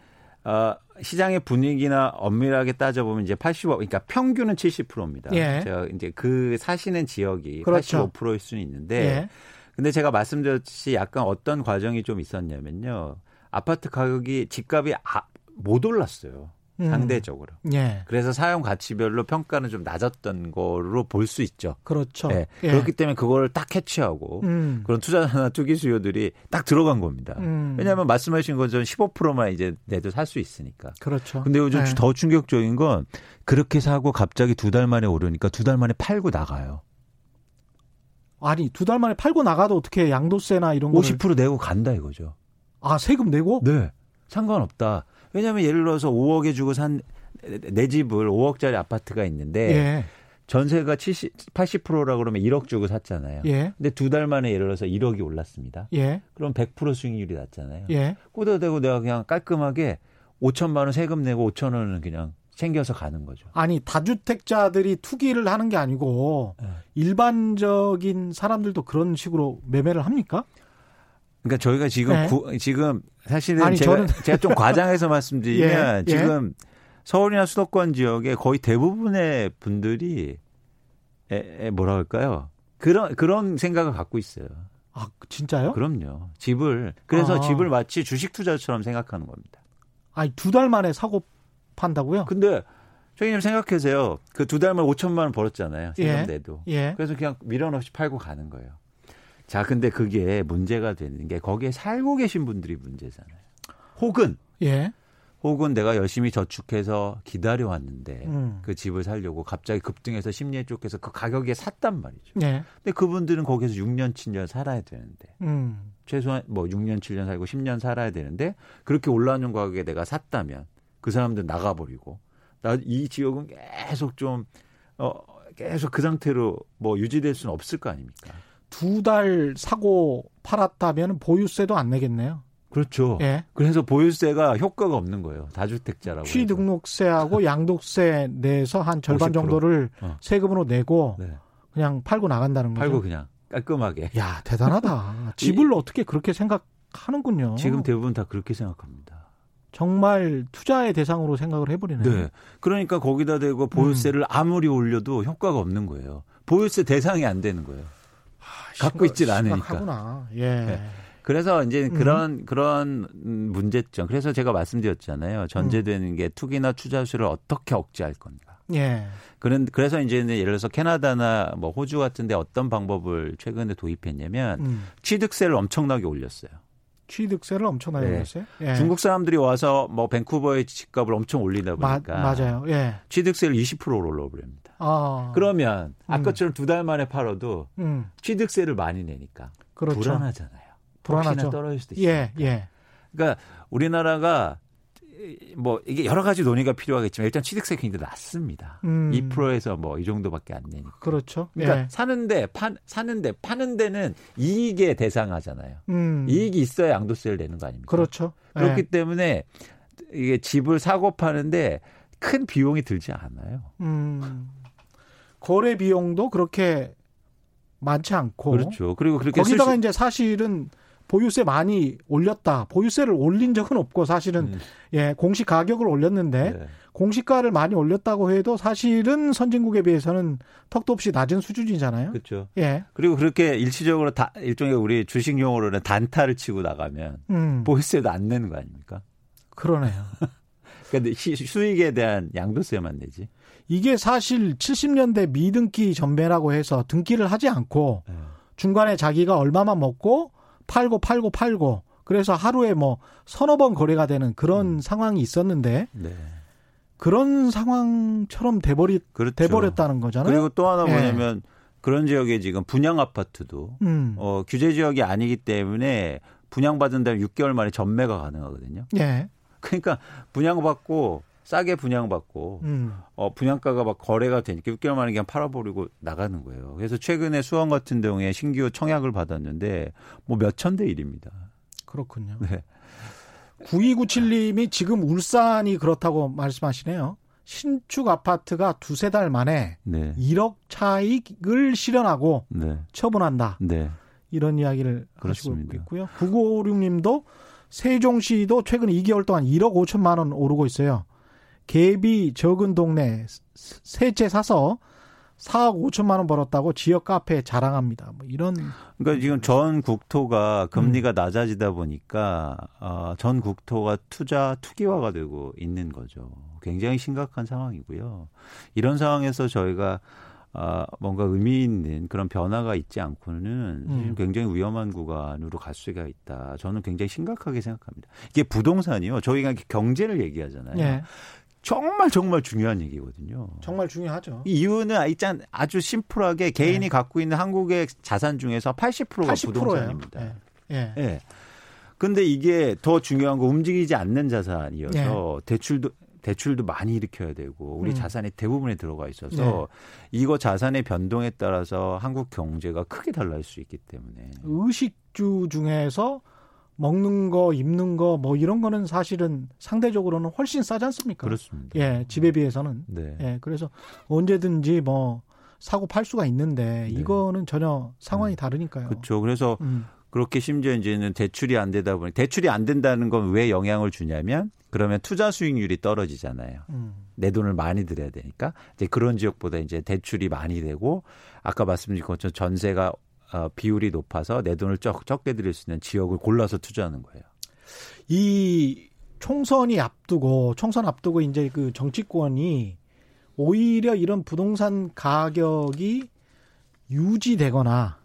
예. 어, 시장의 분위기나 엄밀하게 따져보면 이제 85, 그러니까 평균은 70%입니다. 예. 제가 이제 그 사시는 지역이 그렇죠. 85%일 수는 있는데, 예. 근데 제가 말씀드렸듯이 약간 어떤 과정이 좀 있었냐면요. 아파트 가격이 집값이 아, 못 올랐어요. 음. 상대적으로. 예. 그래서 사용 가치별로 평가는 좀 낮았던 거로 볼 수 있죠. 그렇죠. 예. 예. 그렇기 때문에 그걸 딱 캐치하고 음. 그런 투자나 투기 수요들이 딱 들어간 겁니다. 음. 왜냐하면 말씀하신 것처럼 15%만 이제 내도 살 수 있으니까. 그렇죠. 근데 요즘 예. 더 충격적인 건 그렇게 사고 갑자기 두 달 만에 오르니까 두 달 만에 팔고 나가요. 아니 두 달 만에 팔고 나가도 어떻게 양도세나 이런 거50% 내고 간다 이거죠. 아 세금 내고? 네. 상관없다. 왜냐하면 예를 들어서 5억에 주고 산 내 집을 5억짜리 아파트가 있는데 예. 전세가 70, 80%라 그러면 1억 주고 샀잖아요. 예. 근데 두 달 만에 예를 들어서 1억이 올랐습니다. 예. 그럼 100% 수익률이 났잖아요. 예. 꽂아대고 내가 그냥 깔끔하게 5천만 원 세금 내고 5천 원은 그냥 챙겨서 가는 거죠. 아니 다주택자들이 투기를 하는 게 아니고 네. 일반적인 사람들도 그런 식으로 매매를 합니까? 그러니까 저희가 지금 네. 구, 지금 사실은 아니, 제가, 저는... 제가 좀 과장해서 말씀드리면 예, 예. 지금 서울이나 수도권 지역에 거의 대부분의 분들이 에, 에 뭐라 할까요? 그런 그런 생각을 갖고 있어요. 아 진짜요? 그럼요. 집을 그래서 아. 집을 마치 주식 투자처럼 생각하는 겁니다. 아니 두 달 만에 사고 판다고요? 근데 저희님 생각하세요. 그 두 달만 5천만 원 벌었잖아요. 세금 예. 내도. 예. 그래서 그냥 미련 없이 팔고 가는 거예요. 자, 근데 그게 문제가 되는 게 거기에 살고 계신 분들이 문제잖아요. 혹은 예. 혹은 내가 열심히 저축해서 기다려 왔는데 음. 그 집을 살려고 갑자기 급등해서 심리에 쫓겨서 그 가격에 샀단 말이죠. 예. 근데 그분들은 거기서 6년, 7년 살아야 되는데 음. 최소한 뭐 6년, 7년 살고 10년 살아야 되는데 그렇게 올라오는 가격에 내가 샀다면 그 사람들 나가버리고 나 이 지역은 계속 좀 어, 계속 그 상태로 뭐 유지될 수는 없을 거 아닙니까? 두 달 사고 팔았다면 보유세도 안 내겠네요. 그렇죠. 예. 그래서 보유세가 효과가 없는 거예요. 다주택자라고. 취등록세하고 양도세 내서 한 절반 50%. 정도를 어. 세금으로 내고 네. 그냥 팔고 나간다는 거죠. 팔고 그냥 깔끔하게. 야 대단하다. 집을 어떻게 그렇게 생각하는군요. 지금 대부분 다 그렇게 생각합니다. 정말 투자의 대상으로 생각을 해버리네요. 네. 그러니까 거기다 대고 보유세를 음. 아무리 올려도 효과가 없는 거예요. 보유세 대상이 안 되는 거예요. 갖고 있질 않으니까. 하구나. 예. 네. 그래서 이제 음. 그런 음. 그런 문제점. 그래서 제가 말씀드렸잖아요. 전제되는 음. 게 투기나 투자수를 어떻게 억제할 건가. 예. 그런 그래서 이제 예를 들어서 캐나다나 뭐 호주 같은데 어떤 방법을 최근에 도입했냐면 음. 취득세를 엄청나게 올렸어요. 취득세를 엄청나게 네. 올렸어요. 예. 중국 사람들이 와서 뭐 밴쿠버의 집값을 엄청 올리다 보니까 마, 맞아요. 예. 취득세를 20%로 올려버립니다. 아. 그러면 음. 아까처럼 두달 만에 팔아도 음. 취득세를 많이 내니까 그렇죠. 불안하잖아요. 불안하죠. 떨어질 수도 있어요. 예, 예. 그러니까 우리나라가 뭐 이게 여러 가지 논의가 필요하겠지만 일단 취득세 굉장히 낮습니다. 음. 2%에서 뭐 이 정도밖에 안 내니까. 그렇죠. 그러니까 예. 사는데 판 사는데 파는 데는 이익에 대상하잖아요. 음. 이익이 있어야 양도세를 내는 거 아닙니까? 그렇죠. 그렇기 예. 때문에 이게 집을 사고 파는데 큰 비용이 들지 않아요. 음. 거래 비용도 그렇게 많지 않고 그렇죠. 그리고 그렇게 거기다가 쓸... 이제 사실은 보유세 많이 올렸다. 보유세를 올린 적은 없고 사실은 음. 예 공시 가격을 올렸는데 네. 공시가를 많이 올렸다고 해도 사실은 선진국에 비해서는 턱도 없이 낮은 수준이잖아요. 그렇죠. 예. 그리고 그렇게 일시적으로 다 일종의 우리 주식 용어로는 단타를 치고 나가면 음. 보유세도 안 내는 거 아닙니까? 그러네요. 그런데 수익에 대한 양도세만 내지. 이게 사실 70년대 미등기 전매라고 해서 등기를 하지 않고 네. 중간에 자기가 얼마만 먹고 팔고 팔고 팔고 그래서 하루에 뭐 서너 번 거래가 되는 그런 음. 상황이 있었는데 네. 그런 상황처럼 돼버리 그렇죠. 돼버렸다는 거잖아요. 그리고 또 하나 예. 뭐냐면 네. 그런 지역에 지금 분양 아파트도 음. 어, 규제 지역이 아니기 때문에 분양받은 다음 6개월 만에 전매가 가능하거든요. 예. 그러니까 분양받고 싸게 분양받고 음. 어 분양가가 막 거래가 되니까 6개월 만에 그냥 팔아버리고 나가는 거예요. 그래서 최근에 수원 같은 경우에 신규 청약을 받았는데 뭐 몇천 대 일입니다. 그렇군요. 네. 9297님이 지금 울산이 그렇다고 말씀하시네요. 신축 아파트가 두세 달 만에 네. 1억 차익을 실현하고 네. 처분한다. 네. 이런 이야기를 그렇습니다. 하시고 있고요. 9956님도 세종시도 최근 2개월 동안 1억 5천만 원 오르고 있어요. 갭이 적은 동네 세채 사서 4억 5천만 원 벌었다고 지역 카페에 자랑합니다. 뭐 이런 그러니까 지금 전 국토가 금리가 음. 낮아지다 보니까 어, 전 국토가 투자 투기화가 되고 있는 거죠. 굉장히 심각한 상황이고요. 이런 상황에서 저희가 아, 뭔가 의미 있는 그런 변화가 있지 않고는 음. 굉장히 위험한 구간으로 갈 수가 있다. 저는 굉장히 심각하게 생각합니다. 이게 부동산이요. 저희가 경제를 얘기하잖아요. 네. 정말 정말 중요한 얘기거든요. 정말 중요하죠. 이유는 일단 아주 심플하게 개인이 네. 갖고 있는 한국의 자산 중에서 80%가 80%예요. 부동산입니다. 예. 네. 네. 근데 이게 더 중요한 거 움직이지 않는 자산이어서 네. 대출도 대출도 많이 일으켜야 되고 우리 음. 자산의 대부분에 들어가 있어서 네. 이거 자산의 변동에 따라서 한국 경제가 크게 달라질 수 있기 때문에 의식주 중에서 먹는 거, 입는 거, 뭐 이런 거는 사실은 상대적으로는 훨씬 싸지 않습니까? 그렇습니다. 예, 집에 비해서는. 네. 예, 그래서 언제든지 뭐 사고 팔 수가 있는데 네. 이거는 전혀 상황이 네. 다르니까요. 그렇죠. 그래서 음. 그렇게 심지어 이제는 대출이 안 되다 보니 대출이 안 된다는 건 왜 영향을 주냐면 그러면 투자 수익률이 떨어지잖아요. 음. 내 돈을 많이 들여야 되니까 이제 그런 지역보다 이제 대출이 많이 되고 아까 말씀드린 것처럼 전세가 어, 비율이 높아서 내 돈을 적, 적게 들일 수 있는 지역을 골라서 투자하는 거예요. 이 총선이 앞두고 총선 앞두고 이제 그 정치권이 오히려 이런 부동산 가격이 유지되거나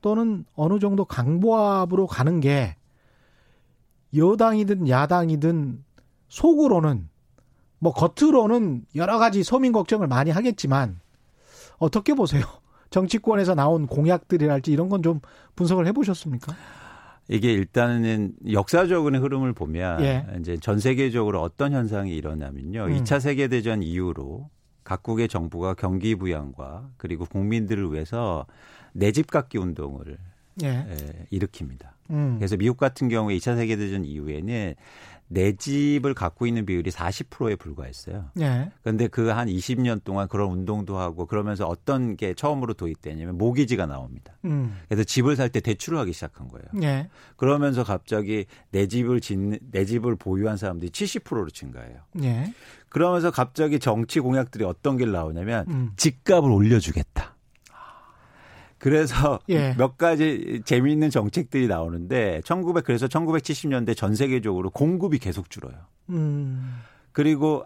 또는 어느 정도 강보합으로 가는 게 여당이든 야당이든 속으로는 뭐 겉으로는 여러 가지 서민 걱정을 많이 하겠지만 어떻게 보세요? 정치권에서 나온 공약들이랄지 이런 건 좀 분석을 해보셨습니까? 이게 일단은 역사적인 흐름을 보면 예. 이제 전 세계적으로 어떤 현상이 일어나면요. 음. 2차 세계 대전 이후로 각국의 정부가 경기 부양과 그리고 국민들을 위해서 내 집 갖기 운동을 예. 예, 일으킵니다. 음. 그래서 미국 같은 경우에 2차 세계대전 이후에는 내 집을 갖고 있는 비율이 40%에 불과했어요. 예. 그런데 그 한 20년 동안 그런 운동도 하고 그러면서 어떤 게 처음으로 도입되냐면 모기지가 나옵니다. 음. 그래서 집을 살 때 대출을 하기 시작한 거예요. 예. 그러면서 갑자기 내 집을 짓는 내 집을 보유한 사람들이 70%로 증가해요. 예. 그러면서 갑자기 정치 공약들이 어떤 게 나오냐면 음. 집값을 올려주겠다. 그래서 예. 몇 가지 재미있는 정책들이 나오는데 1900 그래서 1970년대 전 세계적으로 공급이 계속 줄어요. 음. 그리고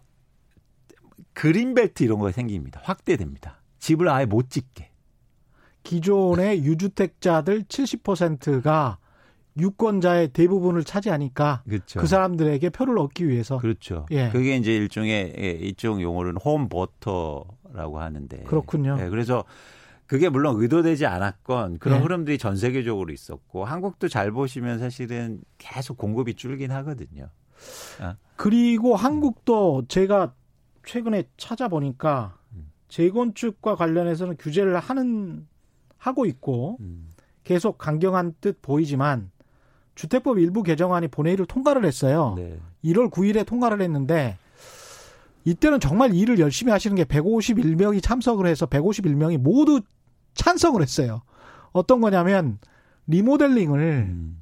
그린벨트 이런 거 생깁니다. 확대됩니다. 집을 아예 못 짓게. 기존의 유주택자들 70%가 유권자의 대부분을 차지하니까 그렇죠. 그 사람들에게 표를 얻기 위해서 그렇죠. 예. 그게 이제 일종의 예, 이쪽 용어로는 홈 버터라고 하는데 그렇군요. 예, 그래서 그게 물론 의도되지 않았건 그런 네. 흐름들이 전 세계적으로 있었고 한국도 잘 보시면 사실은 계속 공급이 줄긴 하거든요. 아. 그리고 한국도 제가 최근에 찾아보니까 음. 재건축과 관련해서는 규제를 하는 하고 있고 음. 계속 강경한 뜻 보이지만 주택법 일부 개정안이 본회의를 통과를 했어요. 네. 1월 9일에 통과를 했는데 이때는 정말 일을 열심히 하시는 게 151명이 참석을 해서 151명이 모두 찬성을 했어요. 어떤 거냐면 리모델링을 음.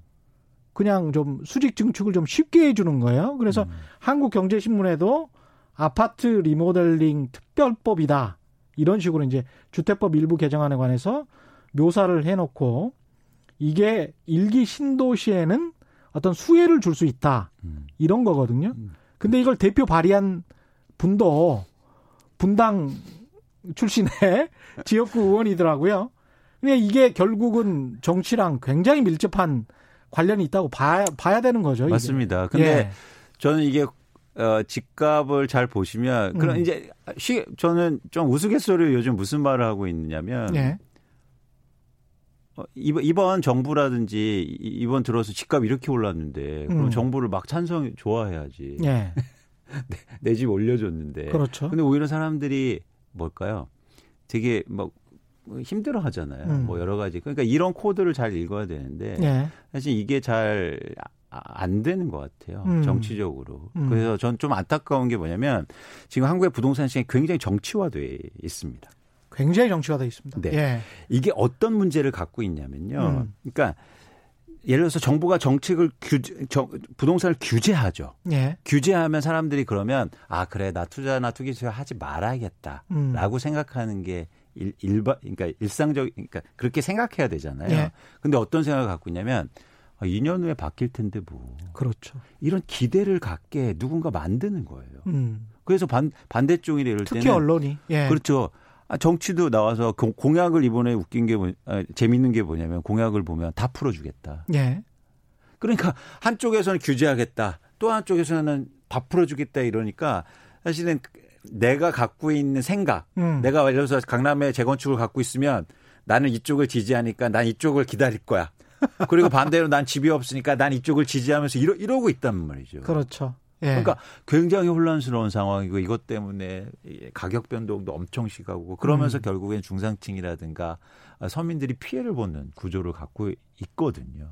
그냥 좀 수직 증축을 좀 쉽게 해주는 거예요. 그래서 음. 한국경제신문에도 아파트 리모델링 특별법이다. 이런 식으로 이제 주택법 일부 개정안에 관해서 묘사를 해놓고 이게 일기 신도시에는 어떤 수혜를 줄 수 있다. 음. 이런 거거든요. 음. 근데 이걸 대표 발의한 분도 분당 출신의 지역구 의원이더라고요. 근데 이게 결국은 정치랑 굉장히 밀접한 관련이 있다고 봐야, 봐야 되는 거죠. 이게. 맞습니다. 근데 예. 저는 이게 어, 집값을 잘 보시면 그런 음. 이제 쉬, 저는 좀 우스갯소리로 요즘 무슨 말을 하고 있느냐면 예. 어, 이번, 이번 정부라든지 이번 들어서 집값 이렇게 올랐는데 그럼 음. 정부를 막 찬성 좋아해야지. 예. 내집 올려줬는데. 그렇죠. 근데 오히려 사람들이 뭘까요? 되게 뭐 힘들어 하잖아요. 음. 뭐 여러 가지. 그러니까 이런 코드를 잘 읽어야 되는데 네. 사실 이게 잘 안 되는 것 같아요. 음. 정치적으로. 음. 그래서 전 좀 안타까운 게 뭐냐면 지금 한국의 부동산 시장이 굉장히 정치화돼 있습니다. 굉장히 정치화돼 있습니다. 네. 예. 이게 어떤 문제를 갖고 있냐면요. 음. 그러니까 예를 들어서 정부가 정책을 규제, 정, 부동산을 규제하죠. 예. 규제하면 사람들이 그러면 아 그래 나 투자나 투기 수요 하지 말아야겠다라고 음. 생각하는 게 일, 일반 그러니까 일상적 그러니까 그렇게 생각해야 되잖아요. 예. 근데 어떤 생각을 갖고 있냐면 아, 2년 후에 바뀔 텐데 뭐. 그렇죠. 이런 기대를 갖게 누군가 만드는 거예요. 음. 그래서 반 반대쪽이 이럴 특히 때는 언론이 예. 그렇죠. 아, 정치도 나와서 공약을 이번에 웃긴 게 뭐, 아, 재밌는 게 뭐냐면 공약을 보면 다 풀어주겠다. 예. 그러니까 한쪽에서는 규제하겠다. 또 한쪽에서는 다 풀어주겠다 이러니까 사실은 내가 갖고 있는 생각, 음. 내가 예를 들어서 강남에 재건축을 갖고 있으면 나는 이쪽을 지지하니까 난 이쪽을 기다릴 거야. 그리고 반대로 난 집이 없으니까 난 이쪽을 지지하면서 이러, 이러고 있단 말이죠. 그렇죠. 예. 그러니까 굉장히 혼란스러운 상황이고 이것 때문에 가격 변동도 엄청 심하고 그러면서 음. 결국엔 중상층이라든가 서민들이 피해를 보는 구조를 갖고 있거든요.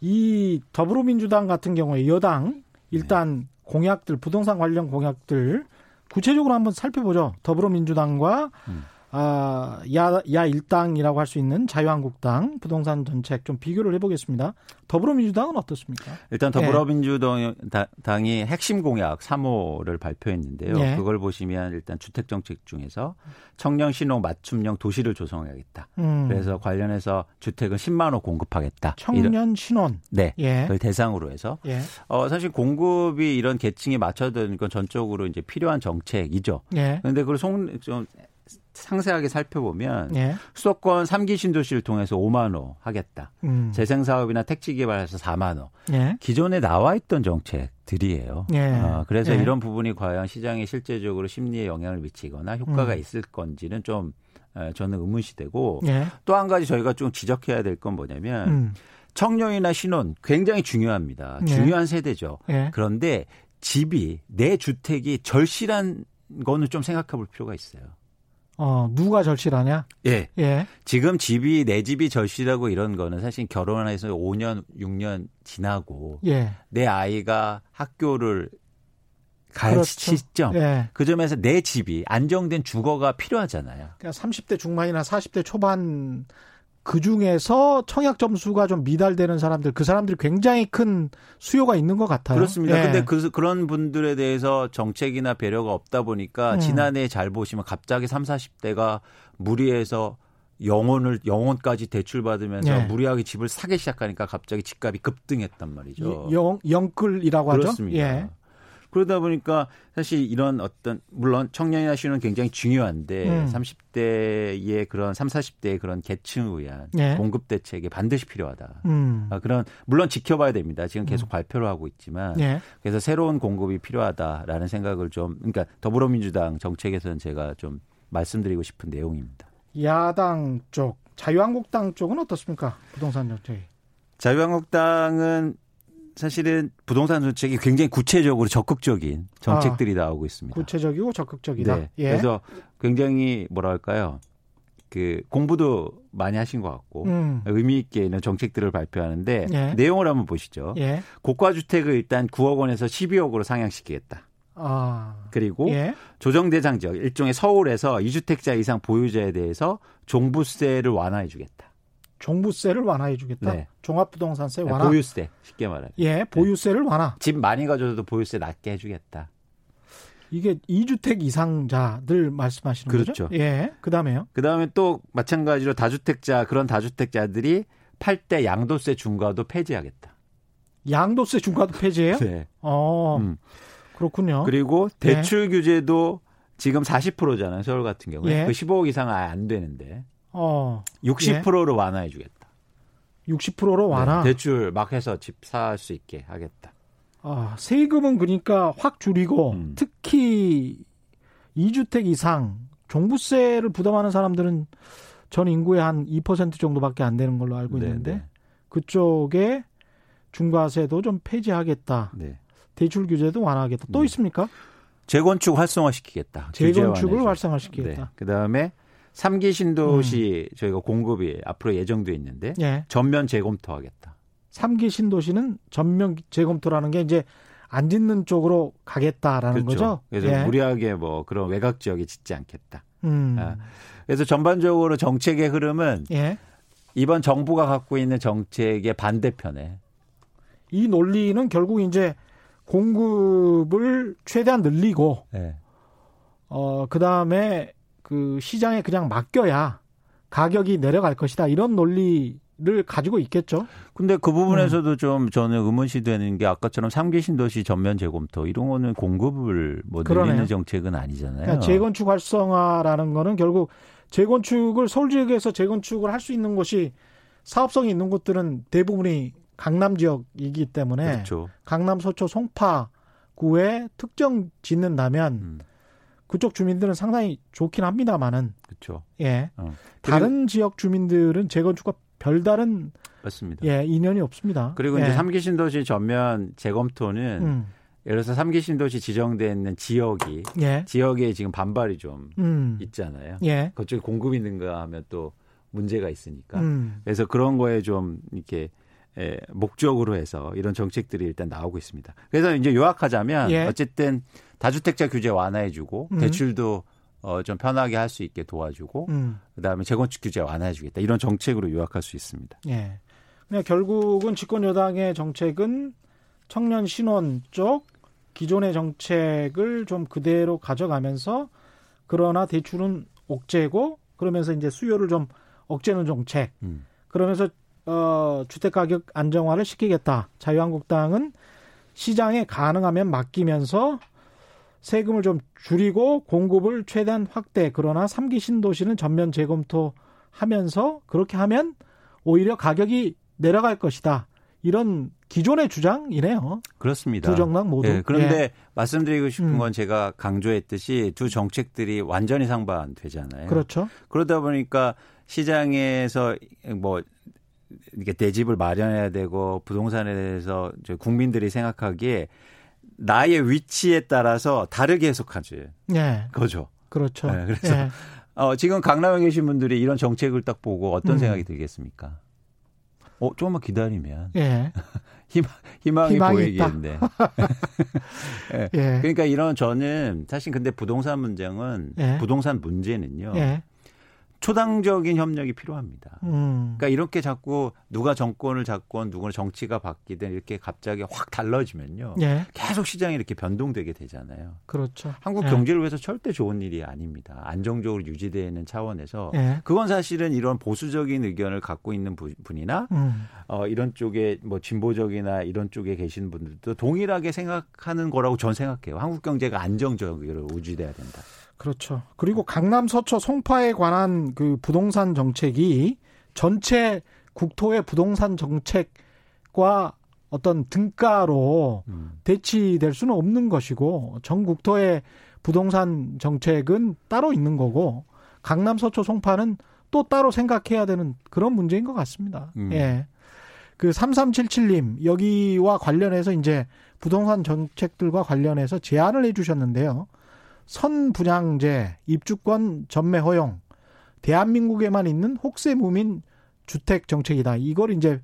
이 더불어민주당 같은 경우에 여당 일단 네. 공약들 부동산 관련 공약들 구체적으로 한번 살펴보죠. 더불어민주당과 음. 아, 야, 야 일당이라고 할 수 있는 자유한국당 부동산 정책 좀 비교를 해보겠습니다. 더불어민주당은 어떻습니까? 일단 더불어민주당이 핵심 공약 3호를 발표했는데요. 네. 그걸 보시면 일단 주택 정책 중에서 청년 신호 맞춤형 도시를 조성하겠다. 음. 그래서 관련해서 주택은 10만 호 공급하겠다. 청년 신혼. 네. 예. 그걸 대상으로 해서 예. 어, 사실 공급이 이런 계층에 맞춰드는 건 전적으로 이제 필요한 정책이죠. 예. 그런데 그걸 송, 좀 상세하게 살펴보면 예. 수도권 3기 신도시를 통해서 5만 호 하겠다. 음. 재생 사업이나 택지 개발해서 4만 호. 예. 기존에 나와 있던 정책들이에요. 예. 어, 그래서 예. 이런 부분이 과연 시장에 실제적으로 심리에 영향을 미치거나 효과가 음. 있을 건지는 좀 어, 저는 의문시되고 예. 또한 가지 저희가 좀 지적해야 될 건 뭐냐면 음. 청년이나 신혼 굉장히 중요합니다. 예. 중요한 세대죠. 그런데 집이 내 주택이 절실한 거는 좀 생각해 볼 필요가 있어요. 어, 누가 절실하냐? 예. 예. 지금 집이, 내 집이 절실하고 이런 거는 사실 결혼해서 5년, 6년 지나고. 예. 내 아이가 학교를 갈 그렇죠. 시점. 예. 그 점에서 내 집이 안정된 주거가 필요하잖아요. 그러니까 30대 중반이나 40대 초반 그 중에서 청약 점수가 좀 미달되는 사람들, 그 사람들이 굉장히 큰 수요가 있는 것 같아요. 그렇습니다. 예. 근데 그, 그런 분들에 대해서 정책이나 배려가 없다 보니까 음. 지난해 잘 보시면 갑자기 3, 40대가 무리해서 영혼을 영혼까지 대출받으면서 예. 무리하게 집을 사기 시작하니까 갑자기 집값이 급등했단 말이죠. 영 영끌이라고 하죠. 그렇습니다. 예. 그러다 보니까 사실 이런 어떤 물론 청년이나 신은 굉장히 중요한데 음. 30대의 그런 3, 40대의 그런 계층을 위한 네. 공급 대책이 반드시 필요하다. 음. 아, 그런 물론 지켜봐야 됩니다. 지금 계속 음. 발표를 하고 있지만 네. 그래서 새로운 공급이 필요하다라는 생각을 좀 그러니까 더불어민주당 정책에서는 제가 좀 말씀드리고 싶은 내용입니다. 야당 쪽 자유한국당 쪽은 어떻습니까? 부동산 정책. 자유한국당은 사실은 부동산 정책이 굉장히 구체적으로 적극적인 정책들이 아, 나오고 있습니다. 구체적이고 적극적이다. 네. 예. 그래서 굉장히 뭐랄까요. 그 공부도 많이 하신 것 같고 음. 의미 있게 있는 정책들을 발표하는데 예. 내용을 한번 보시죠. 예. 고가 주택을 일단 9억 원에서 12억으로 상향시키겠다. 아. 그리고 예. 조정대상 지역 일종의 서울에서 2주택자 이상 보유자에 대해서 종부세를 완화해 주겠다. 종부세를 완화해 주겠다. 네. 종합부동산세 네, 완화. 보유세 쉽게 말하면. 예, 보유세를 네. 완화. 집 많이 가져도 보유세 낮게 해주겠다. 이게 2주택 이상자들 말씀하시는 그렇죠. 거죠? 예. 그다음에요. 그다음에 또 마찬가지로 다주택자 그런 다주택자들이 팔 때 양도세 중과도 폐지하겠다. 양도세 중과도 폐지해요? 네. 어. 음. 그렇군요. 그리고 대출 예. 규제도 지금 40%잖아요. 서울 같은 경우에. 예. 그 15억 이상 아예 안 되는데. 어. 60%로 예. 완화해 주겠다. 60%로 완화. 네, 대출 막 해서 집 살 수 있게 하겠다. 아, 세금은 그러니까 확 줄이고 음. 특히 2주택 이상 종부세를 부담하는 사람들은 전 인구의 한 2% 정도밖에 안 되는 걸로 알고 네, 있는데 네. 그쪽에 중과세도 좀 폐지하겠다. 네. 대출 규제도 완화하겠다. 또 네. 있습니까? 재건축 활성화시키겠다. 재건축을 활성화시키겠다. 네. 그다음에 3기 신도시 음. 저희가 공급이 앞으로 예정돼 있는데 예. 전면 재검토하겠다. 3기 신도시는 전면 재검토라는 게 이제 안 짓는 쪽으로 가겠다라는 그렇죠. 거죠. 그래서 예. 무리하게 뭐 그런 외곽 지역에 짓지 않겠다. 음. 아, 그래서 전반적으로 정책의 흐름은 예. 이번 정부가 갖고 있는 정책의 반대편에 이 논리는 결국 이제 공급을 최대한 늘리고 네. 어 그다음에 그 시장에 그냥 맡겨야 가격이 내려갈 것이다. 이런 논리 를 가지고 있겠죠. 근데 그 부분에서도 음. 좀 저는 의문시 되는 게 아까처럼 삼기 신도시 전면 재검토 이런 거는 공급을 뭐 늘리는 그러네요. 정책은 아니잖아요. 그러니까 재건축 활성화라는 거는 결국 재건축을 서울 지역에서 재건축을 할 수 있는 곳이 사업성이 있는 곳들은 대부분이 강남 지역이기 때문에 그렇죠. 강남 서초 송파구에 특정 짓는다면 음. 그쪽 주민들은 상당히 좋긴 합니다만은 그렇죠. 예. 어. 다른 지역 주민들은 재건축과 별다른 맞습니다. 예, 인연이 없습니다. 그리고 예. 이제 삼기 신도시 전면 재검토는 음. 예를 들어서 삼기 신도시 지정돼 있는 지역이 예. 지역에 지금 반발이 좀 음. 있잖아요. 예. 그쪽에 공급 있는가 하면 또 문제가 있으니까. 음. 그래서 그런 거에 좀 이렇게 예, 목적으로 해서 이런 정책들이 일단 나오고 있습니다. 그래서 이제 요약하자면 예. 어쨌든 다주택자 규제 완화해주고 음. 대출도 어, 좀 편하게 할 수 있게 도와주고 음. 그다음에 재건축 규제 완화해주겠다 이런 정책으로 요약할 수 있습니다. 예. 그냥 결국은 집권 여당의 정책은 청년 신원 쪽 기존의 정책을 좀 그대로 가져가면서 그러나 대출은 옥죄고 그러면서 이제 수요를 좀 억제는 정책. 음. 그러면서 어 주택 가격 안정화를 시키겠다. 자유한국당은 시장에 가능하면 맡기면서 세금을 좀 줄이고 공급을 최대한 확대. 그러나 3기 신도시는 전면 재검토하면서 그렇게 하면 오히려 가격이 내려갈 것이다. 이런 기존의 주장이네요. 그렇습니다. 두 정당 모두. 네, 그런데 예. 말씀드리고 싶은 음. 건 제가 강조했듯이 두 정책들이 완전히 상반되잖아요. 그렇죠. 그러다 보니까 시장에서 뭐 이게 대집을 마련해야 되고 부동산에 대해서 국민들이 생각하기에 나의 위치에 따라서 다르게 해석하지. 네. 거죠. 그렇죠. 네, 그래서 네. 어, 지금 강남에 계신 분들이 이런 정책을 딱 보고 어떤 음. 생각이 들겠습니까? 어, 조금만 기다리면. 예. 희망, 희망이, 희망이 보이겠는데. 예. 예. 그러니까 이런 저는 사실 근데 부동산 문제는 예. 부동산 문제는요. 예. 초당적인 협력이 필요합니다. 음. 그러니까 이렇게 자꾸 누가 정권을 잡건 누구는 정치가 바뀌든 이렇게 갑자기 확 달라지면요. 예. 계속 시장이 이렇게 변동되게 되잖아요. 그렇죠. 한국 예. 경제를 위해서 절대 좋은 일이 아닙니다. 안정적으로 유지되는 차원에서 예. 그건 사실은 이런 보수적인 의견을 갖고 있는 분이나 음. 어, 이런 쪽에 뭐 진보적이나 이런 쪽에 계신 분들도 동일하게 생각하는 거라고 전 생각해요. 한국 경제가 안정적으로 유지돼야 된다. 그렇죠. 그리고 강남 서초 송파에 관한 그 부동산 정책이 전체 국토의 부동산 정책과 어떤 등가로 음. 대치될 수는 없는 것이고 전 국토의 부동산 정책은 따로 있는 거고 강남 서초 송파는 또 따로 생각해야 되는 그런 문제인 것 같습니다. 음. 예. 그 3377님 여기와 관련해서 이제 부동산 정책들과 관련해서 제안을 해 주셨는데요. 선분양제, 입주권 전매 허용, 대한민국에만 있는 혹세 무민 주택 정책이다. 이걸 이제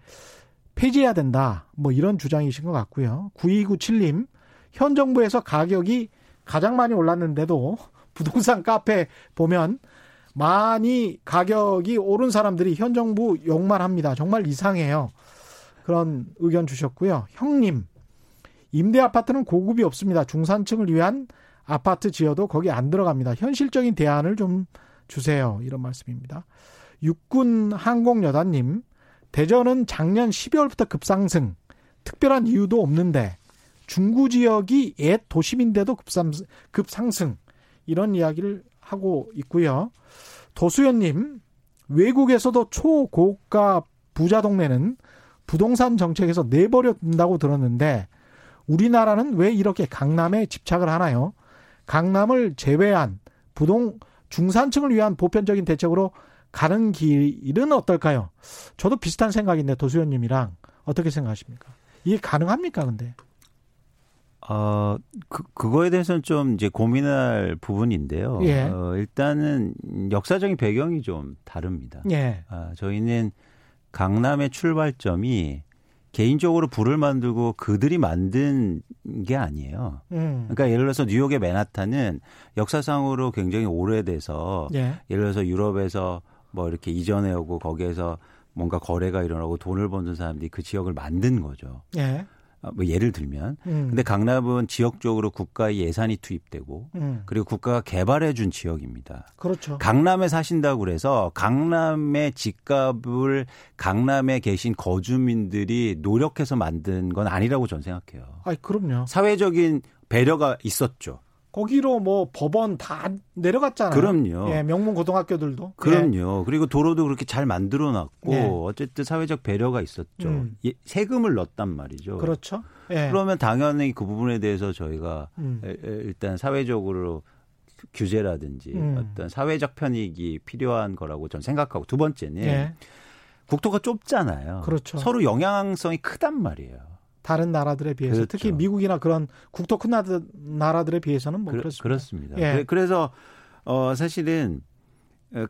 폐지해야 된다. 뭐 이런 주장이신 것 같고요. 9297님, 현 정부에서 가격이 가장 많이 올랐는데도 부동산 카페 보면 많이 가격이 오른 사람들이 현 정부 욕만 합니다. 정말 이상해요. 그런 의견 주셨고요. 형님, 임대 아파트는 고급이 없습니다. 중산층을 위한 아파트 지어도 거기 안 들어갑니다. 현실적인 대안을 좀 주세요. 이런 말씀입니다. 육군 항공여단님, 대전은 작년 12월부터 급상승. 특별한 이유도 없는데 중구 지역이 옛 도심인데도 급상승, 급상승. 이런 이야기를 하고 있고요. 도수연님, 외국에서도 초고가 부자 동네는 부동산 정책에서 내버려 둔다고 들었는데 우리나라는 왜 이렇게 강남에 집착을 하나요? 강남을 제외한 부동 중산층을 위한 보편적인 대책으로 가는 길은 어떨까요? 저도 비슷한 생각인데 도수연님이랑 어떻게 생각하십니까? 이게 가능합니까? 근데 어, 그, 그거에 대해서는 좀 이제 고민할 부분인데요. 예. 어, 일단은 역사적인 배경이 좀 다릅니다. 예. 아, 저희는 강남의 출발점이 개인적으로 불을 만들고 그들이 만든 게 아니에요. 음. 그러니까 예를 들어서 뉴욕의 맨하탄은 역사상으로 굉장히 오래돼서 예. 예를 들어서 유럽에서 뭐 이렇게 이전해 오고 거기에서 뭔가 거래가 일어나고 돈을 버는 사람들이 그 지역을 만든 거죠. 예. 어, 뭐 예를 들면 음. 근데 강남은 지역적으로 국가의 예산이 투입되고 음. 그리고 국가가 개발해 준 지역입니다. 그렇죠. 강남에 사신다고 그래서 강남의 집값을 강남에 계신 거주민들이 노력해서 만든 건 아니라고 저는 생각해요. 아, 그럼요. 사회적인 배려가 있었죠. 거기로 뭐 법원 다 내려갔잖아요. 그럼요. 예, 명문 고등학교들도. 그럼요. 예. 그리고 도로도 그렇게 잘 만들어 놨고 예. 어쨌든 사회적 배려가 있었죠. 음. 예, 세금을 넣었단 말이죠. 그렇죠. 예. 그러면 당연히 그 부분에 대해서 저희가 음. 일단 사회적으로 규제라든지 음. 어떤 사회적 편익이 필요한 거라고 저는 생각하고 두 번째는 예. 국토가 좁잖아요. 그렇죠. 서로 영향성이 크단 말이에요. 다른 나라들에 비해서 그렇죠. 특히 미국이나 그런 국토 큰 나라들에 비해서는 뭐 그, 그렇습니다. 그렇습니다. 예. 그래서 어 사실은 어,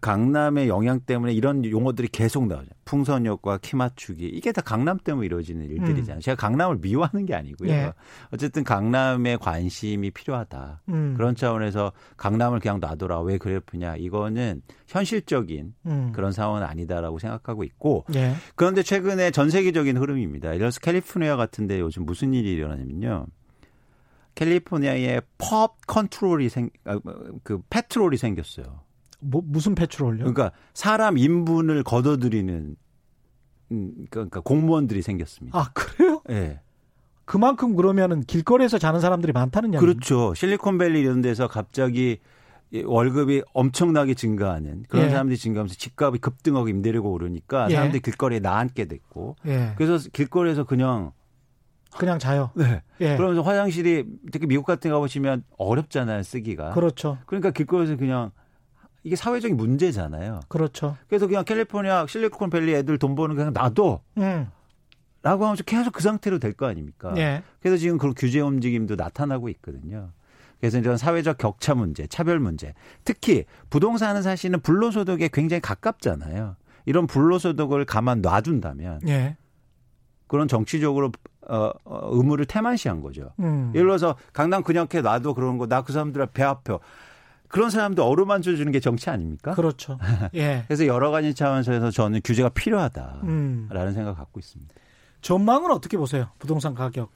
강남의 영향 때문에 이런 용어들이 계속 나오죠. 풍선역과 키 맞추기. 이게 다 강남 때문에 이루어지는 일들이잖아요. 음. 제가 강남을 미워하는 게 아니고요. 예. 어쨌든 강남에 관심이 필요하다. 음. 그런 차원에서 강남을 그냥 놔둬라. 왜 그랬느냐. 이거는 현실적인 음. 그런 상황은 아니다라고 생각하고 있고. 예. 그런데 최근에 전 세계적인 흐름입니다. 예를 들어서 캘리포니아 같은데 요즘 무슨 일이 일어나냐면요. 캘리포니아에 펍 컨트롤이 생, 아, 그 페트롤이 생겼어요. 뭐, 무슨 패트롤요? 그러니까 사람 인분을 걷어들이는 음, 그러니까 공무원들이 생겼습니다. 아 그래요? 예. 네. 그만큼 그러면은 길거리에서 자는 사람들이 많다는 얘기죠. 그렇죠. 실리콘밸리 이런 데서 갑자기 월급이 엄청나게 증가하는 그런 예. 사람들이 증가하면서 집값이 급등하고 임대료가 오르니까 예. 사람들이 길거리에 나앉게 됐고 예. 그래서 길거리에서 그냥 그냥 자요. 네. 예. 그러면서 화장실이 특히 미국 같은 거 보시면 어렵잖아요 쓰기가. 그렇죠. 그러니까 길거리에서 그냥 이게 사회적인 문제잖아요. 그렇죠. 그래서 그냥 캘리포니아 실리콘밸리 애들 돈 버는 그냥 놔둬. 음. 라고 하면 계속 그 상태로 될 거 아닙니까? 예. 그래서 지금 그런 규제 움직임도 나타나고 있거든요. 그래서 이런 사회적 격차 문제, 차별 문제, 특히 부동산은 사실은 불로소득에 굉장히 가깝잖아요. 이런 불로소득을 가만 놔둔다면 예. 그런 정치적으로 어, 어, 의무를 태만시한 거죠. 음. 예를 들어서 강남 그냥 이렇게 놔둬 그러는 거나 그 사람들 배 아파. 그런 사람도 어루만져 주는 게 정치 아닙니까? 그렇죠. 예. 그래서 여러 가지 차원에서 저는 규제가 필요하다라는 음. 생각을 갖고 있습니다. 전망은 어떻게 보세요? 부동산 가격.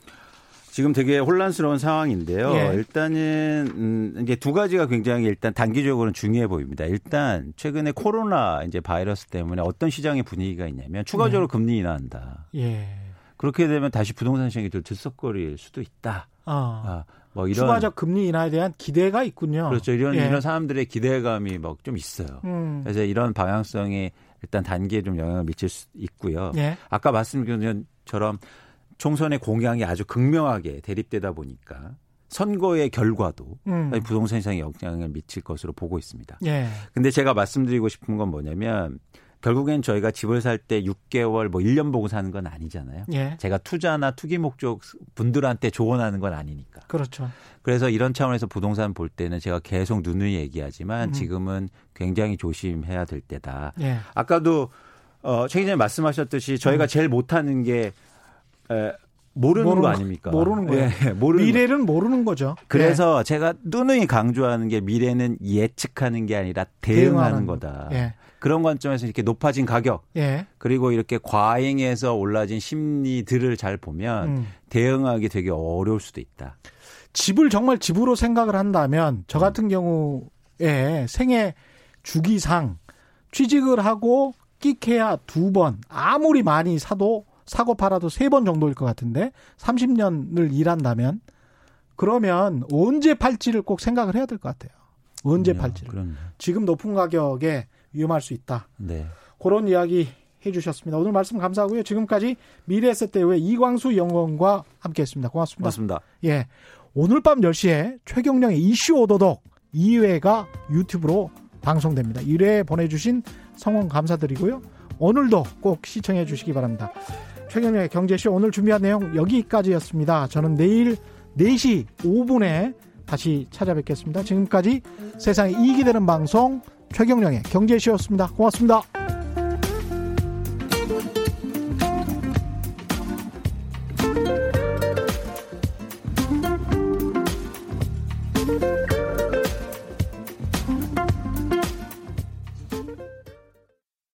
지금 되게 혼란스러운 상황인데요. 예. 일단은 음 이제 두 가지가 굉장히 일단 단기적으로는 중요해 보입니다. 일단 최근에 코로나 이제 바이러스 때문에 어떤 시장의 분위기가 있냐면 추가적으로 네. 금리 인하한다. 예. 그렇게 되면 다시 부동산 시장이 더 들썩거릴 수도 있다. 아. 아. 뭐 이런 추가적 금리 인하에 대한 기대가 있군요. 그렇죠. 이런 예. 이런 사람들의 기대감이 뭐좀 있어요. 음. 그래서 이런 방향성이 일단 단기에 좀 영향을 미칠 수 있고요. 예. 아까 말씀드린 것처럼 총선의 공약이 아주 극명하게 대립되다 보니까 선거의 결과도 음. 부동산 시장에 영향을 미칠 것으로 보고 있습니다. 예. 근데 제가 말씀드리고 싶은 건 뭐냐면 결국엔 저희가 집을 살 때 6개월 뭐 1년 보고 사는 건 아니잖아요. 예. 제가 투자나 투기 목적 분들한테 조언하는 건 아니니까. 그렇죠. 그래서 이런 차원에서 부동산 볼 때는 제가 계속 누누이 얘기하지만 음. 지금은 굉장히 조심해야 될 때다. 예. 아까도 어, 최 기자님 말씀하셨듯이 저희가 음. 제일 못하는 게 에, 모르는, 모르는, 거 아닙니까? 모르는 거예요. 예, 모르는 미래는 거. 모르는 거죠. 그래서 예. 제가 누누이 강조하는 게 미래는 예측하는 게 아니라 대응하는, 대응하는 거다. 예. 그런 관점에서 이렇게 높아진 가격 예. 그리고 이렇게 과잉해서 올라진 심리들을 잘 보면 음. 대응하기 되게 어려울 수도 있다. 집을 정말 집으로 생각을 한다면 저 같은 음. 경우에 생애 주기상 취직을 하고 끼케야 두 번 아무리 많이 사도 사고 팔아도 세 번 정도일 것 같은데 30년을 일한다면 그러면 언제 팔지를 꼭 생각을 해야 될 것 같아요. 언제 팔지를. 그럼요. 지금 높은 가격에 위험할 수 있다. 네. 그런 이야기 해주셨습니다. 오늘 말씀 감사하고요. 지금까지 미래에셋대회 이광수 연구원과 함께했습니다. 고맙습니다. 고맙습니다. 예. 오늘 밤 10시에 최경령의 이슈 오도독 2회가 유튜브로 방송됩니다. 1회 보내주신 성원 감사드리고요. 오늘도 꼭 시청해 주시기 바랍니다. 최경령의 경제쇼 오늘 준비한 내용 여기까지였습니다. 저는 내일 4시 5분에 다시 찾아뵙겠습니다. 지금까지 세상에 이익이 되는 방송 최경령의 경제쇼였습니다. 고맙습니다.